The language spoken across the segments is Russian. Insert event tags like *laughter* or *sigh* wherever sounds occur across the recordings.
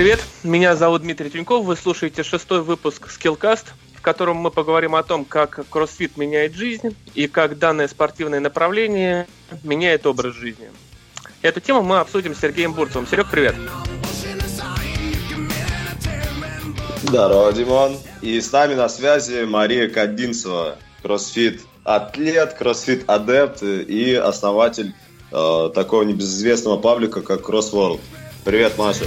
Привет, меня зовут Дмитрий Тюньков, вы слушаете шестой выпуск Skillcast, в котором мы поговорим о том, как кроссфит меняет жизнь и как данное спортивное направление меняет образ жизни. Эту тему мы обсудим с Сергеем Бурцевым. Серег, привет! Здорово, Димон. И с нами на связи Мария Кадинцева, кроссфит атлет, кроссфит адепт и основатель э, такого небезызвестного паблика, как CrossWorld. Привет, Маша.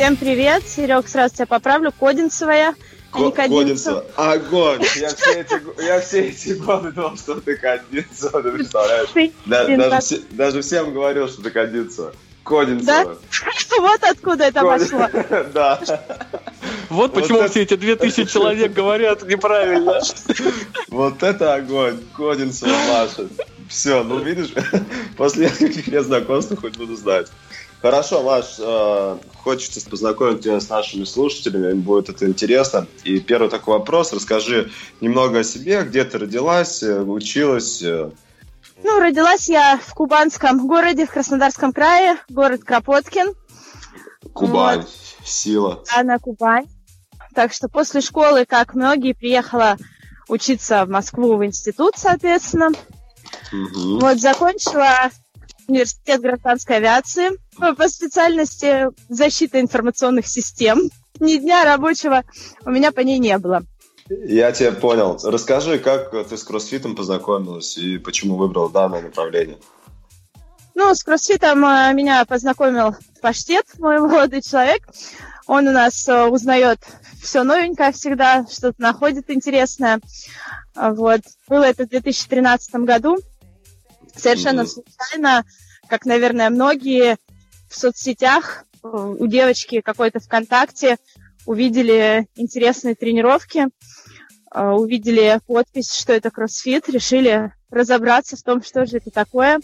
Всем привет, Серег, сразу тебя поправлю, Кодинцевая, а не Кодинцева. Огонь! Я все, эти, я все эти годы думал, что ты Кодинцева, ты *laughs* представляешь? Да, даже, даже всем говорил, что ты Кодинцева. Кодинцева. Да? *laughs* Вот откуда это пошло. *laughs* Да. Вот почему все эти две тысячи человек говорят неправильно. Вот это огонь. Кодинцева Маша. Все, ну видишь, после нескольких лет знакомства хоть буду знать. Хорошо, Маш, э, хочется познакомить тебя с нашими слушателями, им будет это интересно. И первый такой вопрос, расскажи немного о себе, где ты родилась, э, училась. Э. Ну, родилась я в кубанском городе, в Краснодарском крае, город Кропоткин. Кубань, вот. сила. Да, на Кубань. Так что после школы, как многие, приехала учиться в Москву в институт, соответственно. Угу. Вот, закончила университет гражданской авиации по специальности защита информационных систем. Ни дня рабочего у меня по ней не было. Я тебя понял. Расскажи, как ты с кроссфитом познакомилась и почему выбрал данное направление? Ну, с кроссфитом э, меня познакомил паштет, мой молодой человек. Он у нас э, узнает все новенькое всегда, что-то находит интересное. Вот. Было это в 2013 году. Совершенно mm-hmm. случайно, как, наверное, многие в соцсетях э, у девочки какой-то ВКонтакте увидели интересные тренировки, э, увидели подпись, что это кроссфит, решили разобраться в том, что же это такое.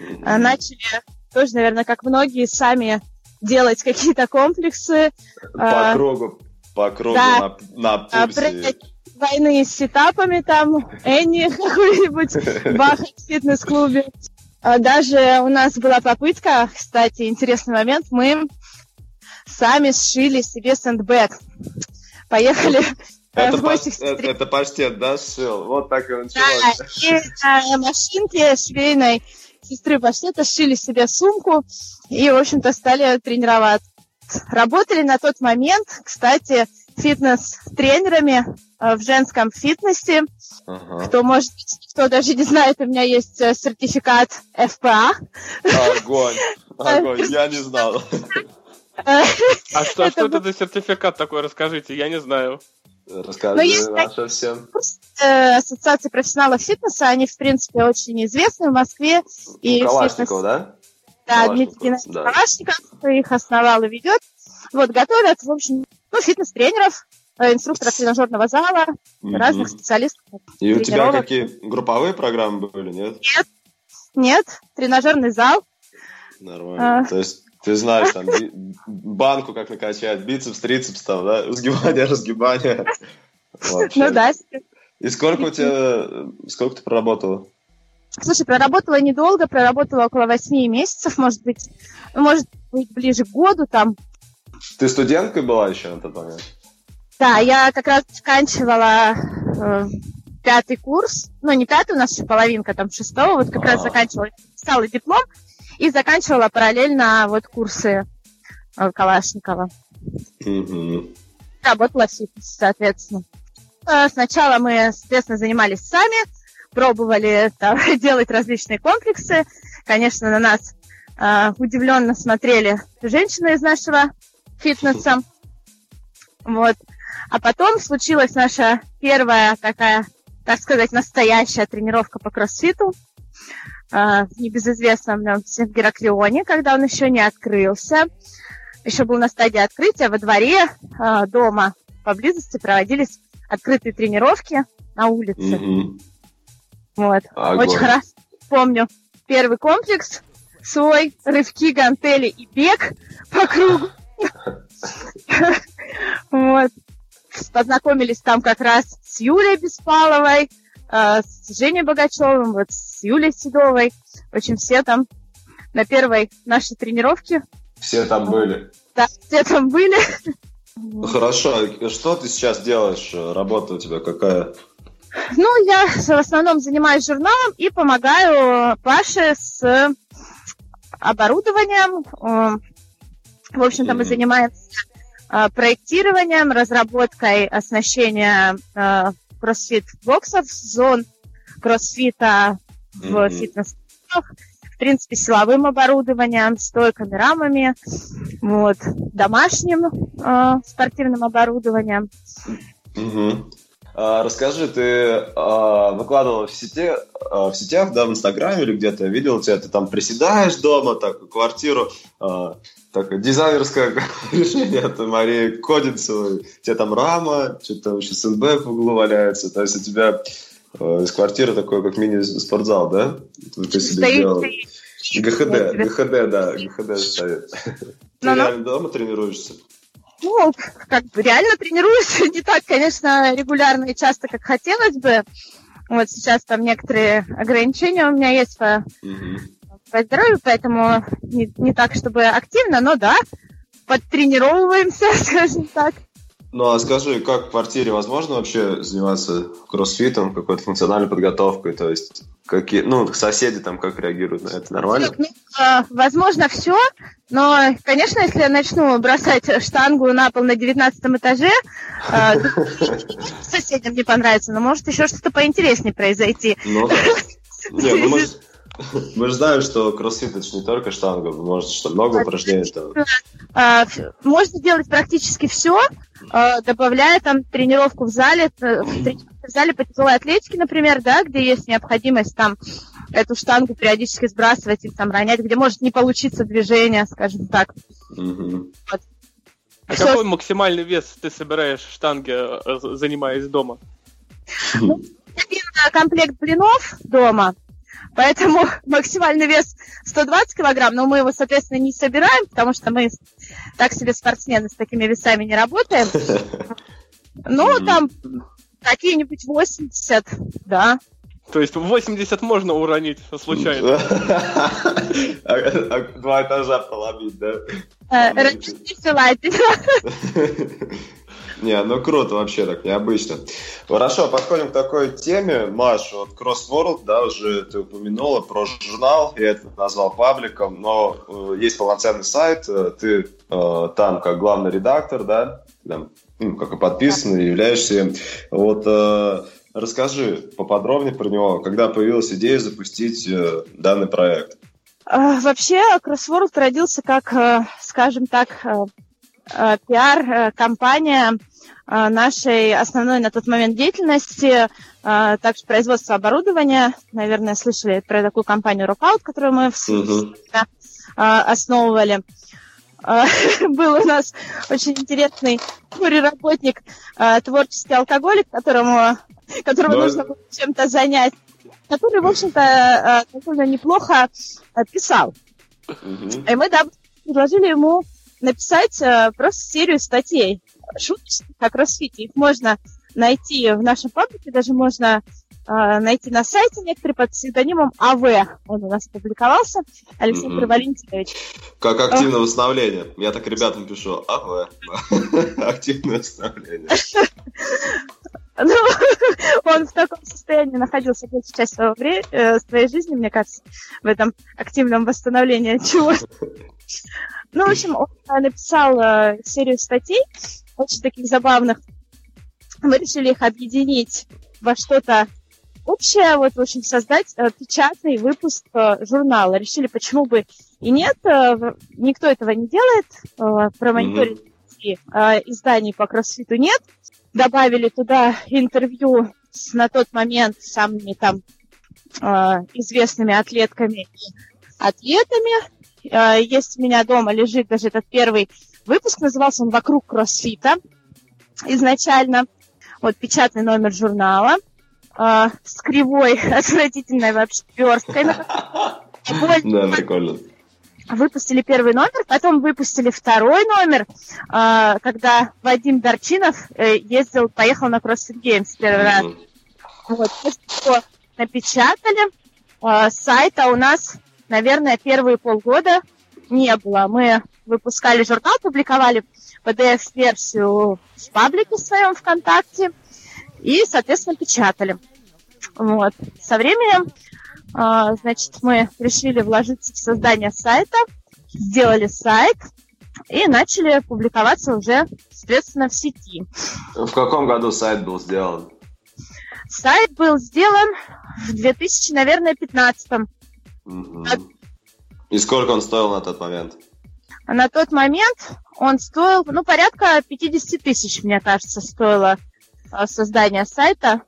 Mm-hmm. Начали тоже, наверное, как многие, сами делать какие-то комплексы. По кругу, по кругу да, на, на пульсе войны с сетапами, там, Энни *laughs* какой-нибудь, *laughs* бахать в фитнес-клубе. А даже у нас была попытка, кстати, интересный момент, мы сами сшили себе сэндбэк. Поехали это, *laughs* паш, это, это паштет, да, сшил? Вот так и началось. Да, и на машинке швейной сестры паштета сшили себе сумку и, в общем-то, стали тренироваться. Работали на тот момент, кстати, фитнес-тренерами в женском фитнесе. Ага. Кто может, кто даже не знает, у меня есть э, сертификат ФПА. Огонь, огонь, я не знал. *laughs* А что, что это за сертификат такой, расскажите, я не знаю. Расскажи ну, наша всем. Э, Ассоциации профессионалов фитнеса, они, в принципе, очень известны в Москве. И Калашников, фитнес... да? Да, Дмитрий да. Калашников их основал и ведет. Вот, готовят, в общем, ну, фитнес-тренеров, э, инструкторов тренажерного зала, mm-hmm. разных специалистов. И у тебя какие групповые программы были, нет? Нет, нет, тренажерный зал. Нормально. А... То есть ты знаешь, там, банку как накачать, бицепс, трицепс, там, да, сгибание, разгибание. Ну да. И сколько у тебя, сколько ты проработала? Слушай, проработала недолго, проработала около восьми месяцев, может быть, может быть, ближе к году там. Ты студенткой была еще на тот момент? Да, я как раз заканчивала э, пятый курс, ну не пятый, у нас еще половинка там шестого, вот как А-а-а. раз заканчивала, писала диплом и заканчивала параллельно вот курсы э, Калашникова. Угу. Работала в фитнесе, соответственно. Э, сначала мы, соответственно, занимались сами, пробовали там, *laughs* делать различные комплексы. Конечно, на нас э, удивленно смотрели женщины из нашего фитнеса. Вот. А потом случилась наша первая такая, так сказать, настоящая тренировка по кроссфиту в небезызвестном нам в Гераклионе, когда он еще не открылся. Еще был на стадии открытия во дворе дома поблизости проводились открытые тренировки на улице. Mm-hmm. Вот. Огонь. Очень хорошо помню первый комплекс свой, рывки, гантели и бег по кругу. *laughs* *laughs* Вот. Познакомились там как раз с Юлей Беспаловой, э, с Женей Богачевым, вот с Юлей Седовой. В общем, все там на первой нашей тренировке. Все там были. Да, все там были. Ну, хорошо, что ты сейчас делаешь? Работа у тебя какая? Ну, я в основном занимаюсь журналом и помогаю Паше с оборудованием. В общем-то, мы занимаемся проектированием, разработкой оснащения кроссфит-боксов, зон кроссфита в фитнес-клубах, в принципе, силовым оборудованием, стойками, рамами, вот, домашним э, спортивным оборудованием. Угу. А, расскажи, ты а, выкладывала в, сети, а, в сетях, да, в Инстаграме или где-то, видел тебя, ты там приседаешь дома, так, квартиру, а, так, дизайнерское решение *laughs* от Марии Кодинцевой, у тебя там рама, что-то там еще СНБ в углу валяется, то есть у тебя а, из квартиры такой, как мини-спортзал, да? Ты себе сделал. ГХД, ГХД, да, ГХД стоит. Ты реально дома тренируешься? Ну, как бы реально тренируюсь, *laughs* не так, конечно, регулярно и часто, как хотелось бы. Вот сейчас там некоторые ограничения у меня есть по, по здоровью, поэтому не, не так, чтобы активно, но да, подтренировываемся, *laughs* скажем так. Ну а скажи, как в квартире возможно вообще заниматься кроссфитом, какой-то функциональной подготовкой? То есть какие, ну, соседи там как реагируют на это? Нормально? Ну, э, возможно, все, но, конечно, если я начну бросать штангу на пол на 19 этаже, э, *laughs* соседям не понравится, но может еще что-то поинтереснее произойти. Ну, *laughs* не, ну, может, *laughs* мы же знаем, что кроссфит это не только штанга, может, что много упражнений там. А, можно делать практически все, а, добавляя там тренировку в зале, э, в зале по тяжелой атлетике, например, да, где есть необходимость там эту штангу периодически сбрасывать или там ронять, где может не получиться движение, скажем так. Угу. Вот. А Все... какой максимальный вес ты собираешь в штанге, э, занимаясь дома? Ну, комплект блинов дома, Поэтому *laughs* максимальный вес 120 килограмм, но мы его, соответственно, не собираем, потому что мы так себе спортсмены с такими весами не работаем. *laughs* Ну, там какие-нибудь 80, да. То есть 80 можно уронить случайно? *laughs* А, а два этажа поломить, да? Э, Не, ну круто вообще, так необычно. Хорошо, подходим к такой теме. Маш, вот Crossworld, да, уже ты упомянула про журнал, я это назвал пабликом, но э, есть полноценный сайт, э, ты э, там как главный редактор, да, там, ну, как и подписанный, являешься. Вот э, расскажи поподробнее про него, когда появилась идея запустить э, данный проект. А, вообще, Crossworld родился как, э, скажем так, Э, пиар-компания э, нашей основной на тот момент деятельности, э, также производство оборудования. Наверное, слышали про такую компанию Rockout, которую мы uh-huh. основывали. *laughs* Был у нас очень интересный работник, творческий алкоголик, которому, которого Но... нужно было чем-то занять, который, в общем-то, довольно неплохо писал. Uh-huh. И мы да, предложили ему написать э, просто серию статей шуточных о кроссфите. Их можно найти в нашем паблике, даже можно э, найти на сайте некоторые под псевдонимом АВ. Он у нас публиковался, Александр mm-hmm. Валентинович. Как активное восстановление. Я так ребятам пишу АВ. *laughs* Активное восстановление. *laughs* Ну, *laughs* он в таком состоянии находился большую часть своего э, своей жизни, мне кажется, в этом активном восстановлении чего ну, в общем, он э, написал э, серию статей, очень таких забавных. Мы решили их объединить во что-то общее, вот, в общем, создать э, печатный выпуск э, журнала. Решили, почему бы и нет. Э, никто этого не делает. Э, про мониторинг mm-hmm. э, изданий по кроссфиту нет. Добавили туда интервью с на тот момент самыми там э, известными атлетками и атлетами. Э, есть у меня дома лежит даже этот первый выпуск, назывался он «Вокруг кроссфита» изначально. Вот печатный номер журнала э, с кривой, *laughs* отвратительной вообще версткой. *laughs* Да, прикольно выпустили первый номер, потом выпустили второй номер, э, когда Вадим Дарчинов э, ездил, поехал на CrossFit Games первый раз. Вот, что напечатали, э, сайта у нас, наверное, первые полгода не было. Мы выпускали журнал, публиковали PDF-версию в паблике своем ВКонтакте и, соответственно, печатали. Вот. Со временем а, значит, мы решили вложиться в создание сайта, сделали сайт и начали публиковаться уже, соответственно, в сети. В каком году сайт был сделан? Сайт был сделан в 2000, наверное, 15 угу. И сколько он стоил на тот момент? На тот момент он стоил, ну, порядка 50 тысяч, мне кажется, стоило а, создание сайта.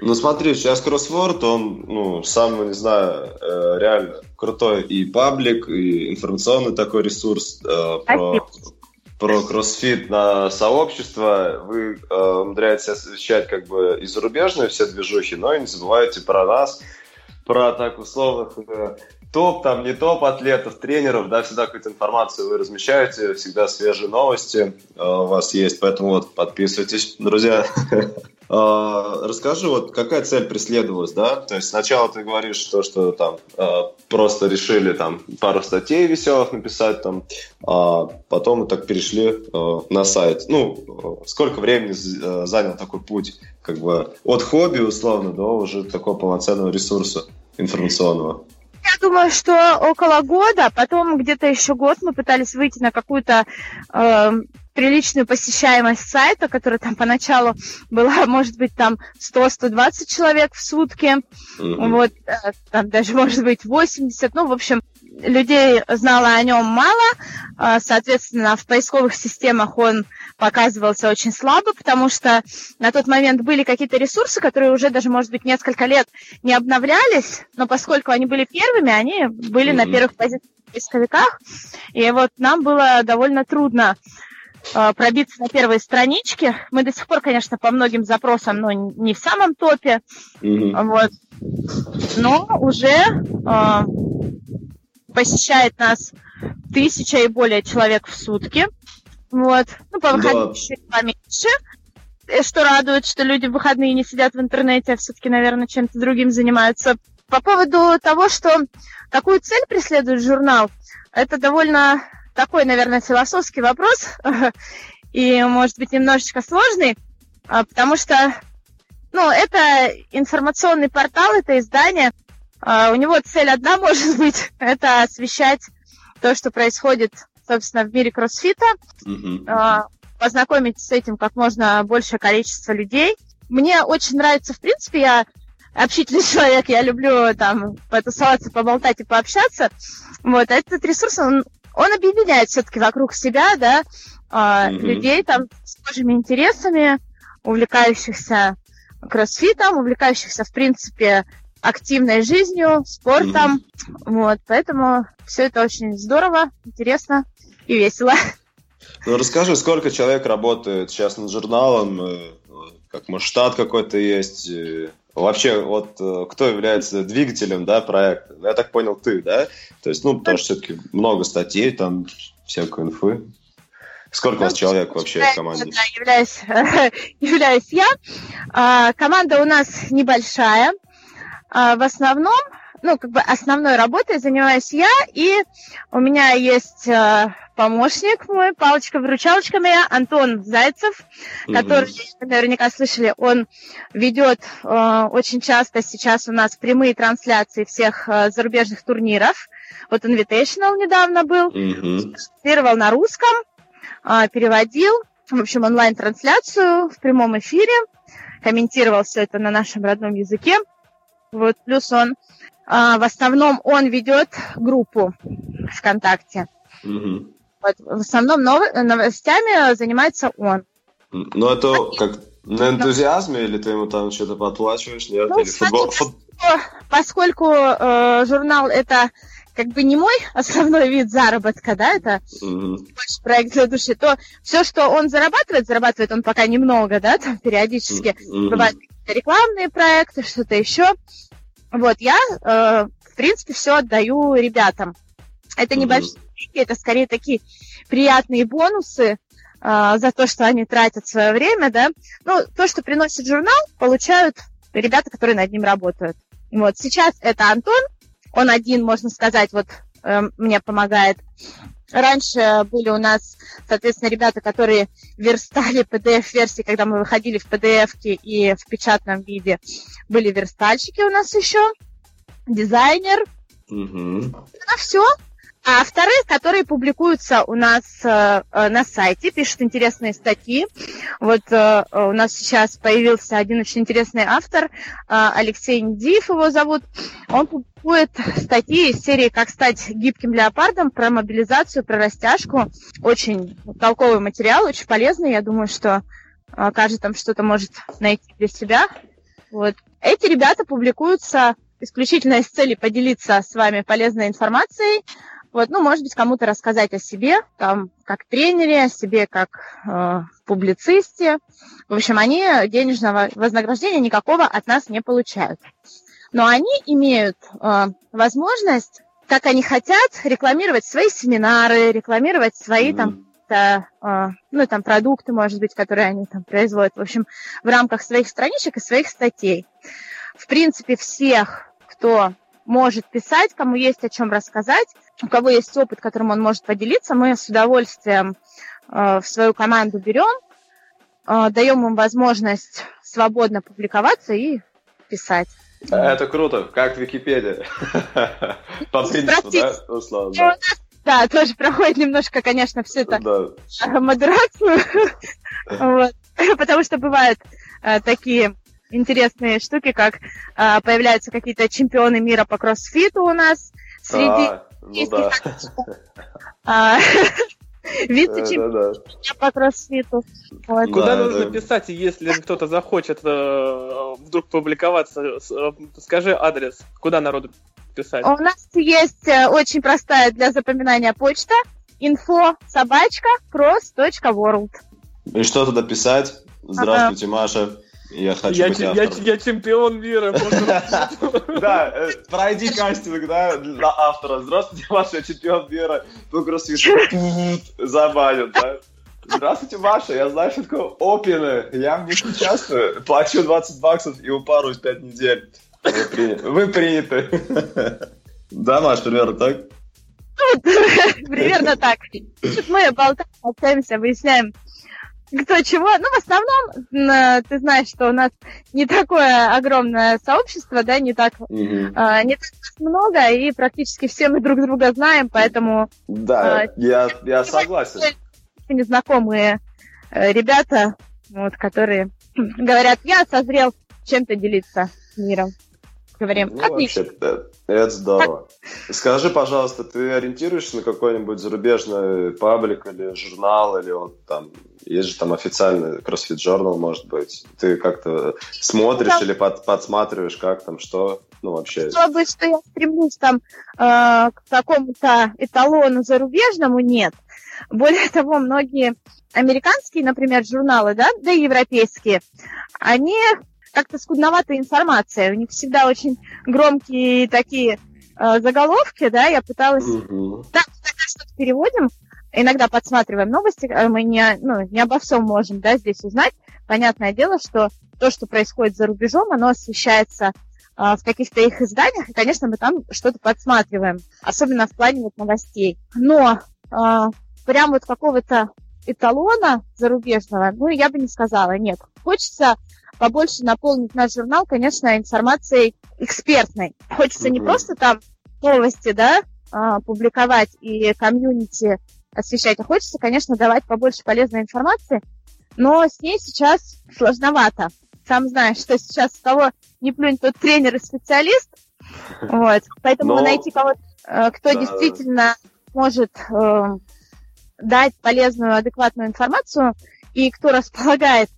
Ну смотри, сейчас кроссворд, он, ну, самый, не знаю, э, реально крутой. И паблик, и информационный такой ресурс э, про, про кроссфит на сообщество. Вы э, умудряетесь освещать как бы и зарубежные все движухи, но и не забывайте про нас, про так условных э, топ, там не топ атлетов, тренеров, да, всегда какую-то информацию вы размещаете, всегда свежие новости э, у вас есть, поэтому вот подписывайтесь, друзья. А, *laughs* расскажи, вот какая цель преследовалась, да? То есть сначала ты говоришь то, что там а, просто решили там пару статей веселых написать, там, а потом мы так перешли на сайт. Ну, сколько времени занял такой путь, как бы от хобби условно до уже такого полноценного ресурса информационного? Я думаю, что около года, потом где-то еще год мы пытались выйти на какую-то э, приличную посещаемость сайта, которая там поначалу была, *laughs* может быть, там 100-120 человек в сутки, mm-hmm. вот, э, там даже, может быть, 80, ну, в общем, людей знало о нем мало, а, соответственно, в поисковых системах он показывался очень слабо, потому что на тот момент были какие-то ресурсы, которые уже даже, может быть, несколько лет не обновлялись, но поскольку они были первыми, они были mm-hmm. на первых позициях в поисковиках, и вот нам было довольно трудно а, пробиться на первые странички. Мы до сих пор, конечно, по многим запросам, но не в самом топе. Mm-hmm. Вот. Но уже э, посещает нас тысяча и более человек в сутки. Вот. Ну, по выходным да. чуть поменьше. Э, что радует, что люди в выходные не сидят в интернете, а все-таки, наверное, чем-то другим занимаются. По поводу того, что какую цель преследует журнал, это довольно такой, наверное, философский вопрос *laughs* и, может быть, немножечко сложный, а, потому что, ну, это информационный портал, это издание. А, у него цель одна *laughs* может быть, это освещать то, что происходит, собственно, в мире кроссфита, mm-hmm. познакомить с этим как можно большее количество людей. Мне очень нравится, в принципе, я общительный *laughs* человек, я люблю там потусоваться, поболтать и пообщаться. Вот, этот ресурс, он он объединяет все-таки вокруг себя, да, mm-hmm. людей там с схожими интересами, увлекающихся кроссфитом, увлекающихся, в принципе, активной жизнью, спортом. Mm-hmm. Вот, поэтому все это очень здорово, интересно и весело. Ну, расскажи, сколько человек работает сейчас над журналом, э, как, может, штат какой-то есть, Вообще, вот э, кто является двигателем да, проекта? Я так понял, ты, да? То есть, ну, потому что все-таки много статей, там всякой инфы. Сколько у вас человек вообще в команде? Да, являюсь, *laughs* являюсь я. А, команда у нас небольшая. А, в основном, ну, как бы основной работой занимаюсь я, и у меня есть а, помощник мой, палочка-выручалочка моя, Антон Зайцев, угу. который, наверняка слышали, он ведет э, очень часто сейчас у нас прямые трансляции всех э, зарубежных турниров. Вот Invitational недавно был, угу. на русском, э, переводил, в общем, онлайн-трансляцию в прямом эфире, комментировал все это на нашем родном языке. Вот, плюс он, э, в основном он ведет группу ВКонтакте. Угу. Вот. В основном нов... новостями занимается он. Ну, это как На энтузиазме или ты ему там что-то подплачиваешь, нет? Ну, или футбол, фут... Поскольку э, журнал это как бы не мой *laughs* основной вид заработка, да, это mm-hmm. больше проект для души, то все, что он зарабатывает, зарабатывает он пока немного, да, там периодически mm-hmm. бывают рекламные проекты, что-то еще. Вот, я, э, в принципе, все отдаю ребятам. Это небольшие mm-hmm. это скорее такие приятные бонусы, э, за то, что они тратят свое время, да. Ну, то, что приносит журнал, получают ребята, которые над ним работают. Вот сейчас это Антон, он один, можно сказать, вот э, мне помогает. Раньше были у нас, соответственно, ребята, которые верстали PDF-версии, когда мы выходили в PDF и в печатном виде. Были верстальщики у нас еще, дизайнер. Угу. Это все. А вторые, которые публикуются у нас э, э, на сайте, пишут интересные статьи. Вот э, у нас сейчас появился один очень интересный автор, э, Алексей Ндиев его зовут. Он публикует статьи из серии «Как стать гибким леопардом» про мобилизацию, про растяжку. Очень толковый материал, очень полезный. Я думаю, что э, каждый там что-то может найти для себя. Вот. Эти ребята публикуются исключительно из цели поделиться с вами полезной информацией, вот, ну, может быть, кому-то рассказать о себе, там, как тренере, о себе как э, публицисте. В общем, они денежного вознаграждения никакого от нас не получают. Но они имеют э, возможность, как они хотят, рекламировать свои семинары, рекламировать свои mm-hmm. там то, э, ну, там, продукты, может быть, которые они там производят, в общем, в рамках своих страничек и своих статей. В принципе, всех, кто может писать, кому есть о чем рассказать, у кого есть опыт, которым он может поделиться, мы с удовольствием э, в свою команду берем, э, даем им возможность свободно публиковаться и писать. Это круто, как Википедия. *laughs* По принципу, да, условно. Да, тоже проходит немножко, конечно, все это да. модерацию. *laughs* вот. Потому что бывают э, такие интересные штуки, как э, появляются какие-то чемпионы мира по кроссфиту у нас среди *laughs* а, *laughs* ну да. А, Вице-чемпион по кроссфиту. Куда нужно писать, если кто-то захочет э, вдруг публиковаться? Э, скажи адрес, куда народу писать? У нас есть э, очень простая для запоминания почта info собачка cross.world. И что туда писать? Здравствуйте, Маша. Я хочу я, быть я, я чемпион мира. *laughs* Да, э, пройди кастинг, да, на автора. Здравствуйте, Маша, чемпион мира по кроссфиту. Забанят, да. Здравствуйте, Маша, я знаю, что такое опины. Я в них участвую. Плачу 20 баксов и упарусь 5 недель. Вы приняты. Вы приняты. *laughs* Да, Маш, примерно так? *laughs* Примерно так. Мы болтаем, общаемся, выясняем кто чего. Ну, в основном, ты знаешь, что у нас не такое огромное сообщество, да, не так, mm-hmm. а, не так много, и практически все мы друг друга знаем, поэтому... Да, а, я, я согласен. Незнакомые э, ребята, вот, которые *clears throat* говорят, я созрел чем-то делиться миром. Говорим, ну, отлично. Вообще, это здорово. Скажи, пожалуйста, ты ориентируешься на какой-нибудь зарубежный паблик или журнал, или вот там есть же там официальный CrossFit Journal, может быть. Ты как-то смотришь да. или под, подсматриваешь, как там, что, ну, вообще. Чтобы, что я стремлюсь там э, к какому-то эталону зарубежному, нет. Более того, многие американские, например, журналы, да, да и европейские, они как-то скудноватая информация. У них всегда очень громкие такие э, заголовки, да, я пыталась... Угу. Да, что-то переводим, иногда подсматриваем новости, э, мы не, ну, не обо всем можем да, здесь узнать. Понятное дело, что то, что происходит за рубежом, оно освещается а, в каких-то их изданиях, и, конечно, мы там что-то подсматриваем, особенно в плане вот новостей. Но а, прям вот какого-то эталона зарубежного, ну, я бы не сказала, нет. Хочется побольше наполнить наш журнал, конечно, информацией экспертной. Хочется mm-hmm. не просто там новости, да, а, публиковать и комьюнити освещать. А хочется, конечно, давать побольше полезной информации, но с ней сейчас сложновато. Сам знаешь, что сейчас с кого не плюнь, тот тренер и специалист. Вот. Поэтому но... найти кого-то, э, кто да. действительно может э, дать полезную, адекватную информацию и кто располагает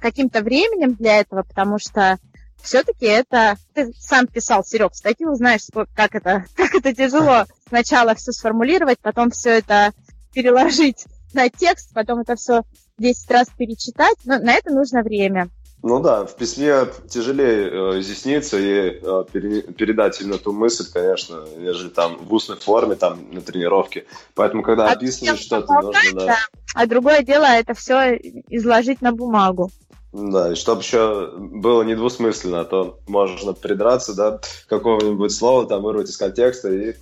каким-то временем для этого, потому что все-таки это... Ты сам писал, Серег, статью, знаешь, как это, *laughs* это тяжело сначала все сформулировать, потом все это переложить *laughs* на текст, потом это все 10 раз перечитать, но на это нужно время. Ну да, в письме тяжелее э, изъясниться и э, пере, передать именно ту мысль, конечно, нежели там в устной форме, там на тренировке. Поэтому, когда а описываешь что-то, нужно... Да. А другое дело, это все изложить на бумагу. Да, и чтобы еще было недвусмысленно, а то можно придраться, да, какого-нибудь слова там вырвать из контекста и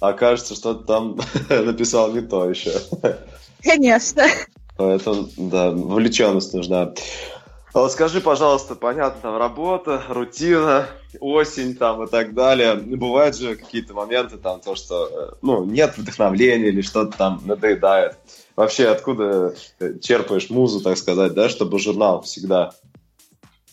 окажется, что там *laughs* написал не то еще. Конечно. Поэтому, да, вовлеченность нужна. А вот скажи, пожалуйста, понятно, там работа, рутина, осень там и так далее. Бывают же какие-то моменты, там, то, что, э, ну, нет вдохновления или что-то там надоедает. Вообще, откуда черпаешь музу, так сказать, да, чтобы журнал всегда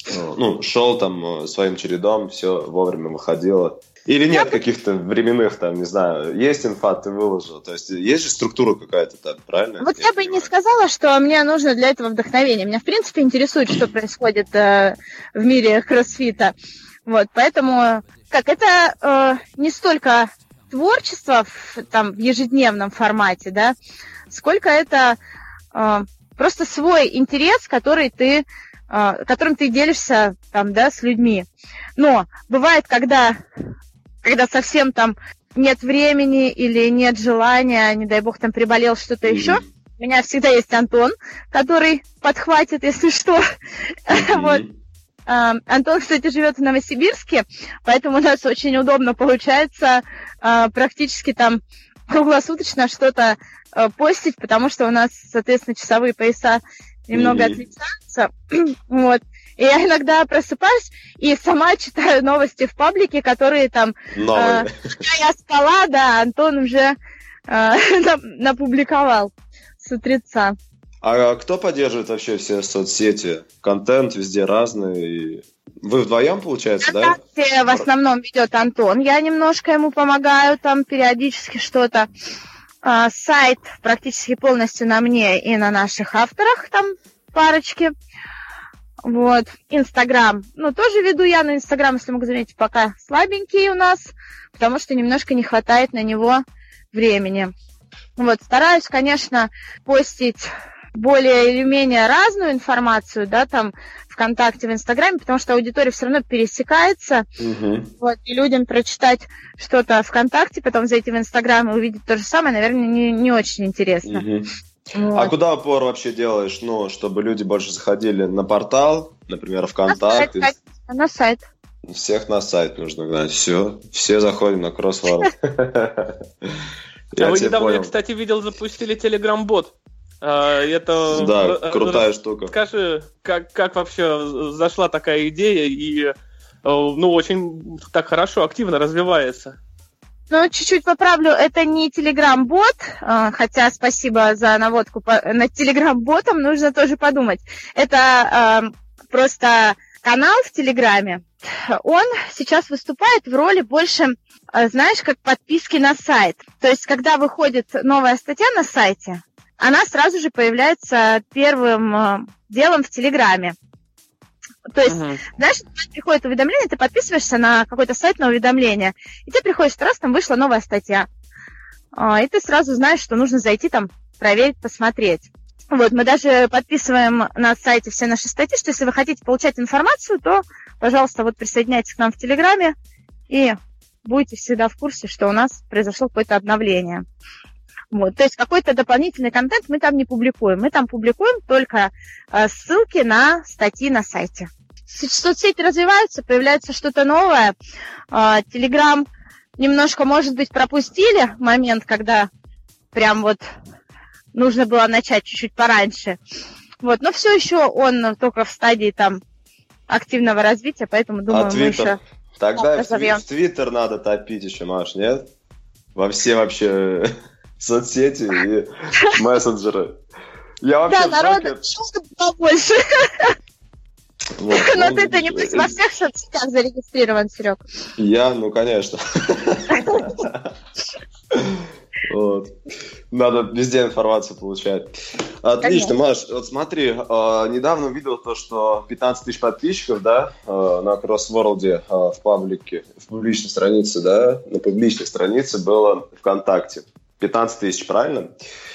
ну, ну шел там э, своим чередом, все вовремя выходило. Или нет каких-то временных, там, не знаю, есть инфа, ты выложил. То есть есть же структура какая-то там, правильно? Вот я, я бы не сказала, что мне нужно для этого вдохновение. Меня, в принципе, интересует, что *clears throat* происходит э, в мире кроссфита. Вот, поэтому, как это э, не столько творчество в, там, в ежедневном формате, да, сколько это э, просто свой интерес, который ты, э, которым ты делишься там, да, с людьми. Но бывает, когда когда совсем там нет времени или нет желания, не дай бог там приболел что-то mm-hmm. еще, у меня всегда есть Антон, который подхватит, если что. *laughs* Mm-hmm. вот. Антон, кстати, живет в Новосибирске, поэтому у нас очень удобно получается а, практически там круглосуточно что-то а, постить, потому что у нас, соответственно, часовые пояса немного mm-hmm. отличаются. *clears throat* вот. И я иногда просыпаюсь и сама читаю новости в паблике, которые там... Новые. Э, я спала, да, Антон уже *laughs* э, напубликовал с утреца. А кто поддерживает вообще все соцсети? Контент везде разный. Вы вдвоем, получается, да? В основном ведет Антон. Я немножко ему помогаю, там периодически что-то. А, сайт практически полностью на мне и на наших авторах, там парочки. Вот. Инстаграм. Ну, тоже веду я, но Инстаграм, если могу заметить, пока слабенький у нас, потому что немножко не хватает на него времени. Вот. Стараюсь, конечно, постить более или менее разную информацию, да, там ВКонтакте, в Инстаграме, потому что аудитория все равно пересекается. Угу. Вот, и людям прочитать что-то ВКонтакте, потом зайти в Инстаграм и увидеть то же самое, наверное, не, не очень интересно. Угу. Вот. А куда упор вообще делаешь, ну, чтобы люди больше заходили на портал, например, ВКонтакте? На сайт. На сайт. Всех на сайт нужно гнать. Все, все заходим на кроссворд. *laughs* А вы недавно, кстати, видел, запустили Telegram-бот. А, это да, крутая штука. Скажи, как, как вообще зашла такая идея и э, ну, очень так хорошо, активно развивается? Ну, чуть-чуть поправлю, это не телеграм-бот, а, хотя спасибо за наводку над телеграм-ботом, нужно тоже подумать. Это просто канал в Телеграме. Он сейчас выступает в роли больше, знаешь, как подписки на сайт. То есть, когда выходит новая статья на сайте, она сразу же появляется первым а, делом в Телеграме. То есть, uh-huh. знаешь, приходит уведомление, ты подписываешься на какой-то сайт на уведомление, и тебе приходит, что раз там вышла новая статья. А, и ты сразу знаешь, что нужно зайти там, проверить, посмотреть. Вот, мы даже подписываем на сайте все наши статьи, что если вы хотите получать информацию, то, пожалуйста, вот присоединяйтесь к нам в Телеграме и будете всегда в курсе, что у нас произошло какое-то обновление. Вот, то есть какой-то дополнительный контент мы там не публикуем. Мы там публикуем только э, ссылки на статьи на сайте. Соцсети развиваются, появляется что-то новое. Телеграм немножко, может быть, пропустили момент, когда прям вот нужно было начать чуть-чуть пораньше. Вот, но все еще он только в стадии там активного развития, поэтому думаю, а мы еще... Тогда в Твиттер надо топить еще, Маш, нет? Во все вообще соцсети и мессенджеры. Я вообще да, народу побольше. Вот, *laughs* Но он... ты-то не во всех соцсетях зарегистрирован, Серег. Я, ну, конечно. Вот. Надо везде информацию получать. Отлично, Конечно. Маш, вот смотри, э, недавно увидел то, что 15 тысяч подписчиков, да, э, на Crossworld э, в паблике, в публичной странице, да, на публичной странице было ВКонтакте. 15 тысяч, правильно?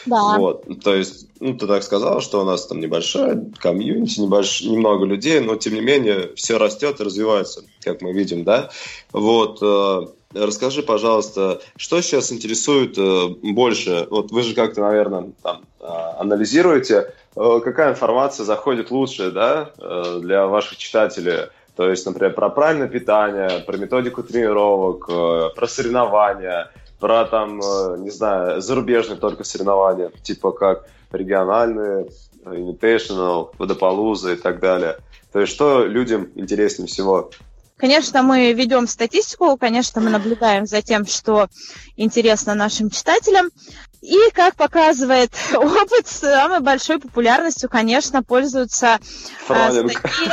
Да. Вот, то есть, ну, ты так сказал, что у нас там небольшая комьюнити, небольш... немного людей, но, тем не менее, все растет и развивается, как мы видим, да? Вот, э, расскажи, пожалуйста, что сейчас интересует э, больше? Вот вы же как-то, наверное, там э, анализируете, э, какая информация заходит лучше, да, э, для ваших читателей? То есть, например, про правильное питание, про методику тренировок, э, про соревнования – про там, э, не знаю, зарубежные только соревнования, типа как региональные, Invitational, Водополуза и так далее. То есть что людям интереснее всего? Конечно, мы ведем статистику, конечно, мы наблюдаем за тем, что интересно нашим читателям. И, как показывает *laughs* опыт, самой большой популярностью, конечно, пользуются э, статьи...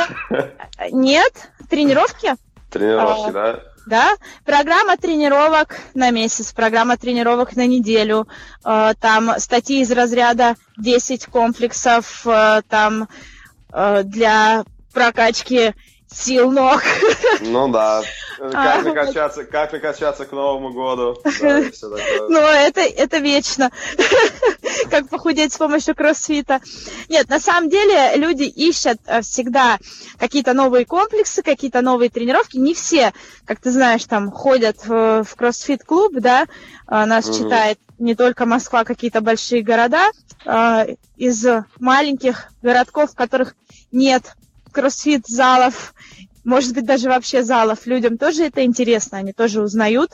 Нет, тренировки. Тренировки, а, да? Да, программа тренировок на месяц, программа тренировок на неделю, э, там статьи из разряда 10 комплексов, э, там э, для прокачки сил ног. Ну да. Как а, накачаться, как накачаться к Новому году. *laughs* Ну, это, это вечно. *laughs* Как похудеть с помощью кроссфита. Нет, на самом деле люди ищут э, всегда какие-то новые комплексы, какие-то новые тренировки. Не все, как ты знаешь, там ходят в кроссфит-клуб, да, а, нас читает не только Москва, какие-то большие города. А, из маленьких городков, в которых нет кроссфит-залов, может быть, даже вообще залов. Людям тоже это интересно, они тоже узнают,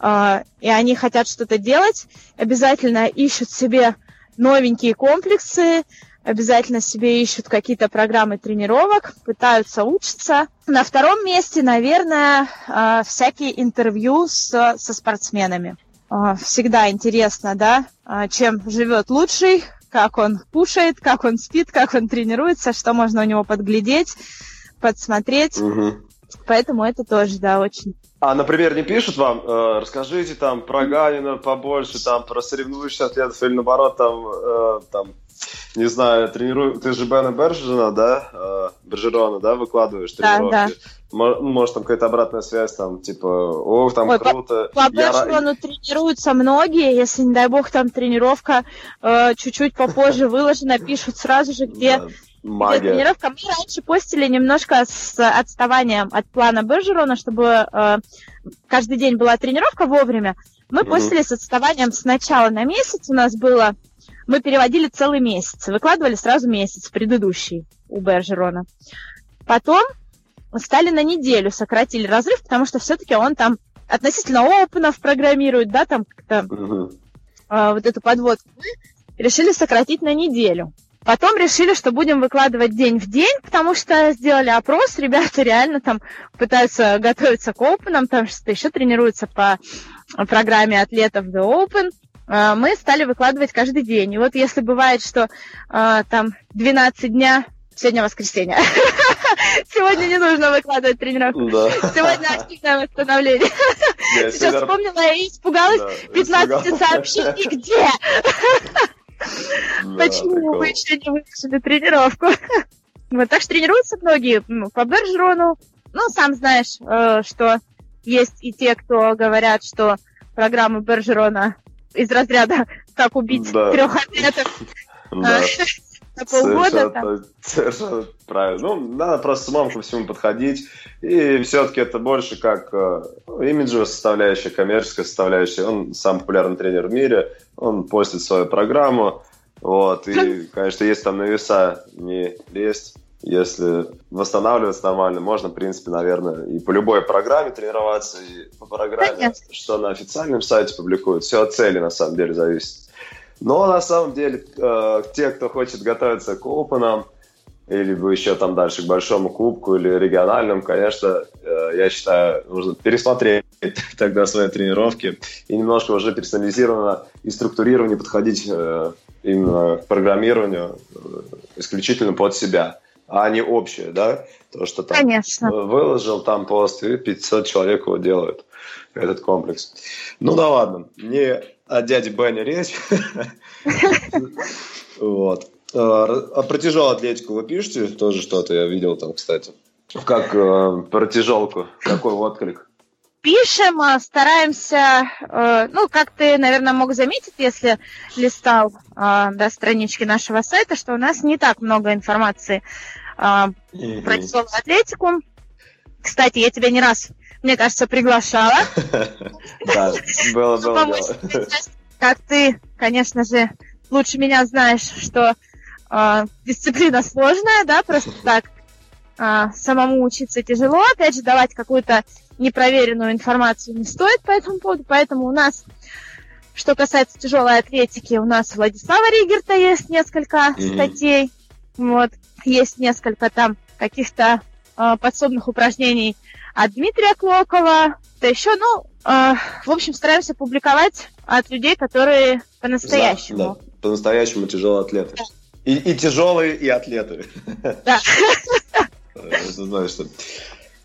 э, и они хотят что-то делать, обязательно ищут себе новенькие комплексы, обязательно себе ищут какие-то программы тренировок, пытаются учиться. На втором месте, наверное, э, всякие интервью с, со спортсменами. Э, всегда интересно, да, чем живет лучший, как он кушает, как он спит, как он тренируется, что можно у него подглядеть, подсмотреть. Угу. Поэтому это тоже, да, очень. А, например, не пишут вам, э, расскажите там про Ганина побольше, там про соревнующихся атлетов или наоборот там, э, там не знаю, тренирую, ты же Бена Бержина, да, э, Бержерона, да, выкладываешь тренировки? Да, да. Может, там какая-то обратная связь, там, типа, ох, там Ой, круто. По, по Бержерону тренируются многие, если, не дай бог, там тренировка э, чуть-чуть попозже выложена, пишут сразу же, где... Магия. тренировка. Мы раньше постили немножко с отставанием от плана Бержерона, чтобы э, каждый день была тренировка вовремя. Мы mm-hmm. постили с отставанием сначала на месяц. У нас было... Мы переводили целый месяц. Выкладывали сразу месяц предыдущий у Бержерона. Потом стали на неделю, сократили разрыв, потому что все-таки он там относительно опенов программирует, да, там как-то mm-hmm. э, вот эту подводку. Мы решили сократить на неделю. Потом решили, что будем выкладывать день в день, потому что сделали опрос, ребята реально там пытаются готовиться к Open, там что-то еще тренируются по программе атлетов The Open. А, мы стали выкладывать каждый день. И вот если бывает, что а, там 12 дня, сегодня воскресенье, *laughs* сегодня не нужно выкладывать тренировку, сегодня активное восстановление. Сейчас вспомнила и испугалась 15 сообщений, где? *laughs* Почему вы еще не выписали тренировку? *laughs* Вот, так что тренируются многие ну, по Бержерону. Ну, сам знаешь, э, что есть и те, кто говорят, что программа Бержерона из разряда «Как убить трех атлетов» да. *laughs* на полгода. Совершенно, совершенно правильно. Ну, надо просто с умом ко всему подходить. И все-таки это больше как э, имиджевая составляющая, коммерческая составляющая. Он самый популярный тренер в мире. Он постит свою программу. Вот, и, конечно, если там на веса не лезть, если восстанавливаться нормально, можно, в принципе, наверное, и по любой программе тренироваться, и по программе, Конечно. что на официальном сайте публикуют. Все от цели, на самом деле, зависит. Но, на самом деле, э, те, кто хочет готовиться к опенам, или еще там дальше к большому кубку или региональным, конечно, э, я считаю, нужно пересмотреть *laughs* тогда свои тренировки и немножко уже персонализированно и структурированно подходить э, именно к программированию исключительно под себя, а не общее, да? То, что там Конечно. выложил там пост, и 500 человек его делают. этот комплекс. Ну да ладно, не о дяде Бене речь. *laughs* Вот. А, а про тяжелую атлетику вы пишете тоже что-то? Я видел там, кстати. Как э, про тяжелку? Какой отклик? Пишем, а, стараемся, э, ну, как ты, наверное, мог заметить, если листал до странички нашего сайта, что у нас не так много информации mm-hmm. атлетику. Кстати, я тебя не раз, мне кажется, приглашала. *laughs* Да, было, было Как ты, конечно же, лучше меня знаешь, что э, дисциплина сложная, да, просто *laughs* так э, самому учиться тяжело. Опять же, давать какую-то непроверенную информацию не стоит по этому поводу, поэтому у нас, что касается тяжелой атлетики, у нас Владислава Ригерта есть несколько mm-hmm. статей, вот, есть несколько там каких-то э, подсобных упражнений от Дмитрия Клокова, да еще, ну, э, в общем, стараемся публиковать от людей, которые по-настоящему. Да, да, по-настоящему тяжелые атлеты. И, и тяжелые, и атлеты. Да. *laughs* Знаешь, что...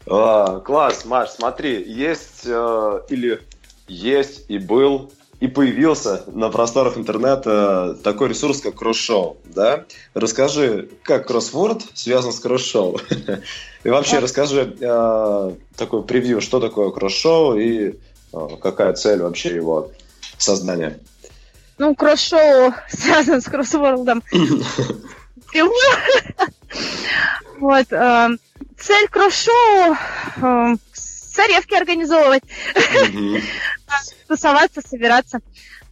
А, класс, Маш, смотри, есть э, или есть и был и появился на просторах интернета такой ресурс, как кросс-шоу, да? Расскажи, как кроссворд связан с кросс-шоу? *laughs* И вообще расскажи э, такой превью, что такое кросс-шоу и э, какая цель вообще его создания? Ну, кросс-шоу *laughs* связан с кроссвордом. *laughs* Вот. Э, цель кросс-шоу царевки организовывать, *laughs* тусоваться, собираться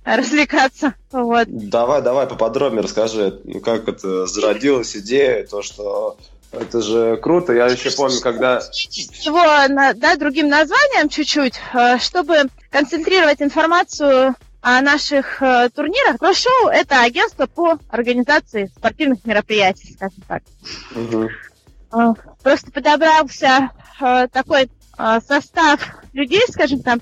развлекаться. Вот. Давай, давай поподробнее расскажи, как это зародилась идея, то, что это же круто. Я еще помню, когда... Его, да, другим названием чуть-чуть, э, чтобы концентрировать информацию о наших э, турнирах. Кросс-шоу – это агентство по организации спортивных мероприятий, скажем так. Угу. Просто подобрался такой состав людей, скажем там,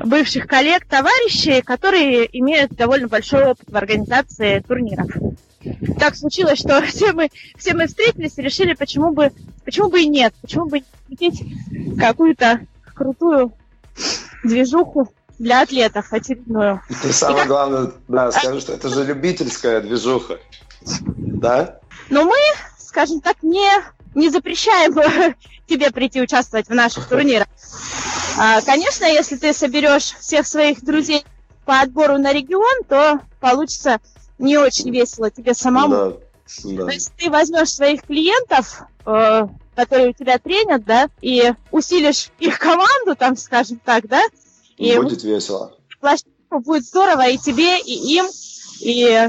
бывших коллег, товарищей, которые имеют довольно большой опыт в организации турниров. Так случилось, что *laughs* все мы, все мы встретились и решили, почему бы, почему бы и нет, почему бы не купить какую-то крутую движуху для атлетов очередную. И самое и главное, да, скажи, что это же любительская движуха, да? Но мы, скажем так, не, не запрещаем *laughs* тебе прийти участвовать в наших турнирах. А, конечно, если ты соберешь всех своих друзей по отбору на регион, то получится не очень весело тебе самому. Да, да. То есть ты возьмешь своих клиентов, э, которые у тебя тренят, да, и усилишь их команду, там, скажем так, да. И будет весело. Будет здорово и тебе, и им, и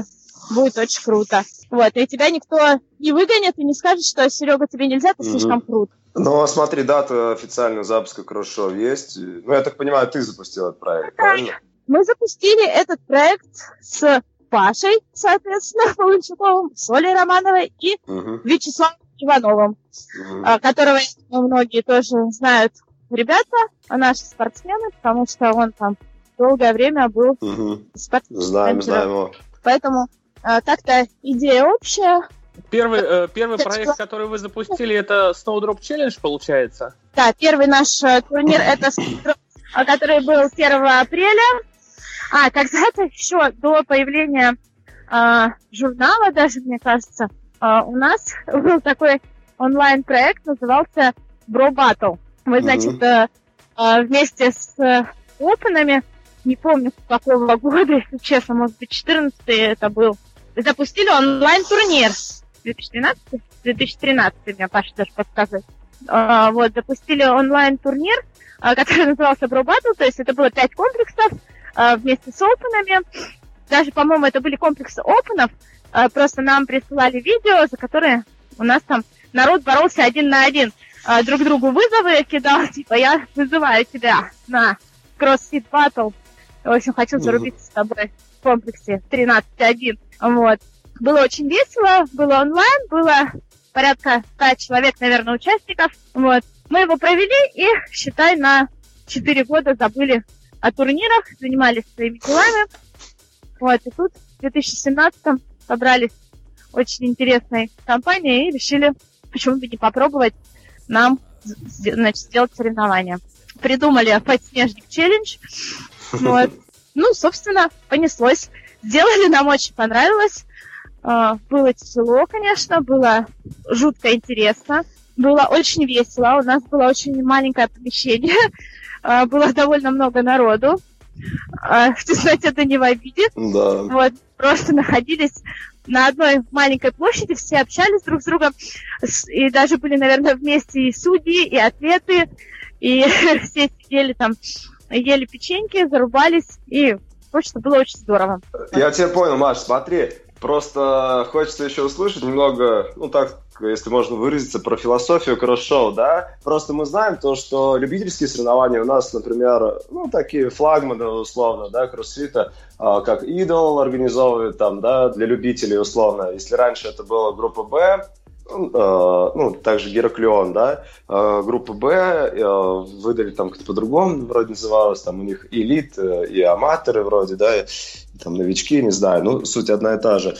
будет очень круто. Вот, и тебя никто не выгонит и не скажет, что Серега, тебе нельзя, ты слишком крут. Ну, а смотри, дата официального запуска кросс-шоу есть. Ну, я так понимаю, ты запустил этот проект, правильно? Мы запустили этот проект с Пашей, соответственно, *laughs* Полунчуковым, с Олей Романовой и угу. Вячеславом Ивановым, угу. которого многие тоже знают ребята, наши спортсмены, потому что он там долгое время был угу. спортсменом. Знаем, знаем его. Поэтому так-то идея общая, Первый, э, первый проект, который вы запустили, это Snowdrop Challenge, получается? Да, первый наш э, турнир это который был 1 апреля. А, когда-то еще до появления э, журнала, даже, мне кажется, э, у нас *laughs* был такой онлайн-проект, назывался Bro Battle. Мы, значит, э, э, вместе с э, опенами, не помню, какого года, *laughs* если честно, может быть, 14 это был, запустили онлайн-турнир 2013, 2013 меня Паша даже подсказывает. А, вот, запустили онлайн-турнир, а, который назывался Bro Battle, то есть это было пять комплексов а, вместе с опенами. Даже, по-моему, это были комплексы опенов, просто нам присылали видео, за которые у нас там народ боролся один на один. Друг другу вызовы кидал, *laughs* типа, я вызываю тебя на CrossFit Battle. В общем, хочу зарубиться с тобой в комплексе 13-1. Вот. Было очень весело, было онлайн, было порядка 100 человек, наверное, участников. Вот. Мы его провели и, считай, на 4 года забыли о турнирах, занимались своими делами. Вот, и тут в 2017 собрались очень интересной компанией и решили, почему бы не попробовать нам значит, сделать соревнования. придумали подснежник челлендж. *laughs* Вот. Ну, собственно, понеслось. Сделали, нам очень понравилось. А, было тяжело, конечно, было жутко интересно, было очень весело. У нас было очень маленькое помещение, *laughs* а, было довольно много народу. А, тесноте это не в обиде. Да. Вот, просто находились на одной маленькой площади, все общались друг с другом, и даже были, наверное, вместе и судьи, и атлеты, и *laughs* все сидели там, ели печеньки, зарубались, и просто было очень здорово. Я тебя понял, Маш, смотри, просто хочется еще услышать немного, ну так, если можно выразиться, про философию кросс-шоу, да? Просто мы знаем то, что любительские соревнования у нас, например, ну, такие флагманы, условно, да, кроссфита, а, как Идол организовывает там, да, для любителей, условно. Если раньше это была группа Б, ну, э, ну, также Гераклеон, да, э, группа Б э, выдали там как-то по-другому, вроде называлось, там у них элит и аматоры вроде, да, там новички, не знаю, ну, суть одна и та же.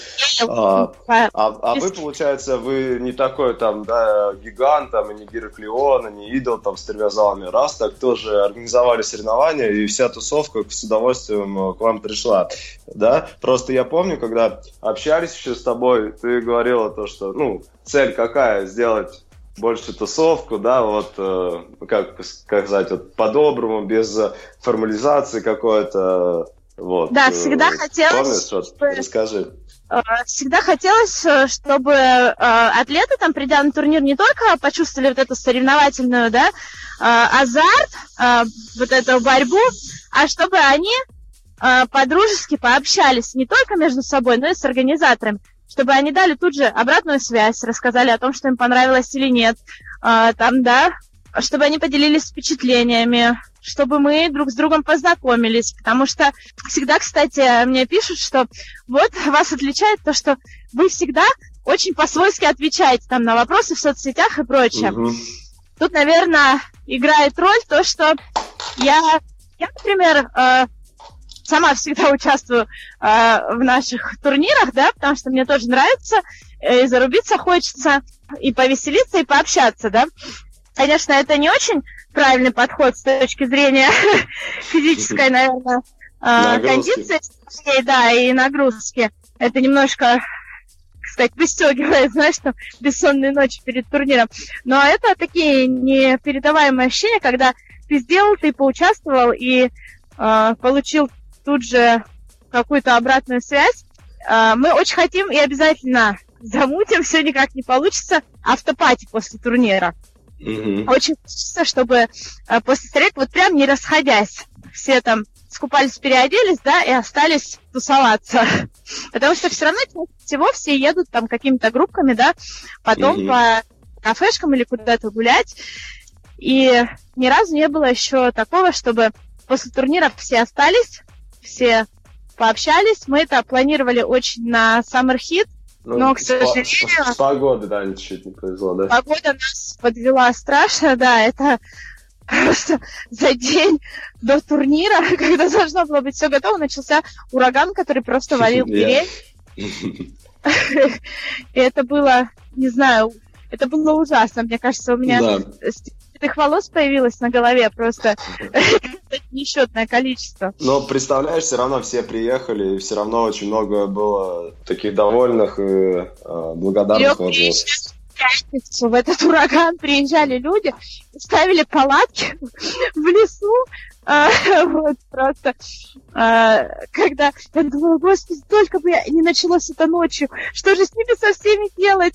А, а, а вы, получается, вы не такой там, да, гигант, там, и не Гераклеон, и не идол там с тремя залами. Раз так тоже организовали соревнования, и вся тусовка с удовольствием к вам пришла, да? Просто я помню, когда общались еще с тобой, ты говорила то, что, ну, цель какая? Сделать больше тусовку, да, вот, э, как сказать, вот по-доброму, без формализации какой-то, вот. Да, всегда э, хотелось... Помнишь, вот, расскажи. Э, всегда хотелось, э, чтобы э, атлеты, там, придя на турнир, не только почувствовали вот эту соревновательную, да, э, азарт, э, вот эту борьбу, а чтобы они э, по-дружески пообщались не только между собой, но и с организаторами чтобы они дали тут же обратную связь, рассказали о том, что им понравилось или нет, там, да, чтобы они поделились впечатлениями, чтобы мы друг с другом познакомились, потому что всегда, кстати, мне пишут, что вот *laughs* вас отличает то, что вы всегда очень по-свойски отвечаете там на вопросы в соцсетях и прочее. Угу. Тут, наверное, играет роль то, что я, я например, э, сама всегда *laughs* участвую э, в наших турнирах, да, потому что мне тоже нравится, э, и зарубиться хочется, и повеселиться, и пообщаться, да. Конечно, это не очень правильный подход с точки зрения *laughs* физической, наверное, э, кондиции, да, и нагрузки. Это немножко кстати, пристегивает, *laughs* знаешь, там, бессонные ночи перед турниром. Но это такие непередаваемые ощущения, когда ты сделал, ты поучаствовал и э, получил тут же какую-то обратную связь. А, мы очень хотим и обязательно замутим, все никак не получится, автопати после турнира. Mm-hmm. Очень хочется, чтобы а, после стрельб вот прям не расходясь, все там скупались, переоделись, да, и остались тусоваться. *laughs* Потому что все равно всего все едут там какими-то группками, да, потом mm-hmm. по кафешкам или куда-то гулять. И ни разу не было еще такого, чтобы после турнира все остались, все пообщались. Мы это планировали очень на Summer Hit, ну, но, к сожалению... С, с, с погоды, да, чуть не повезло, да? Погода нас подвела страшно, да, это просто за день до турнира, *laughs* когда должно было быть все готово, начался ураган, который просто валил *laughs* дверей. И это было, не знаю, это было ужасно. Мне кажется, у меня да волос появилось на голове просто *laughs* несчетное количество. Но представляешь, все равно все приехали, и все равно очень много было таких довольных и э, благодарных отзывов в этот ураган приезжали люди, ставили палатки в лесу, а, *laughs* вот просто, а, когда я думала, господи, только бы я не началось это ночью, что же с ними со всеми делать,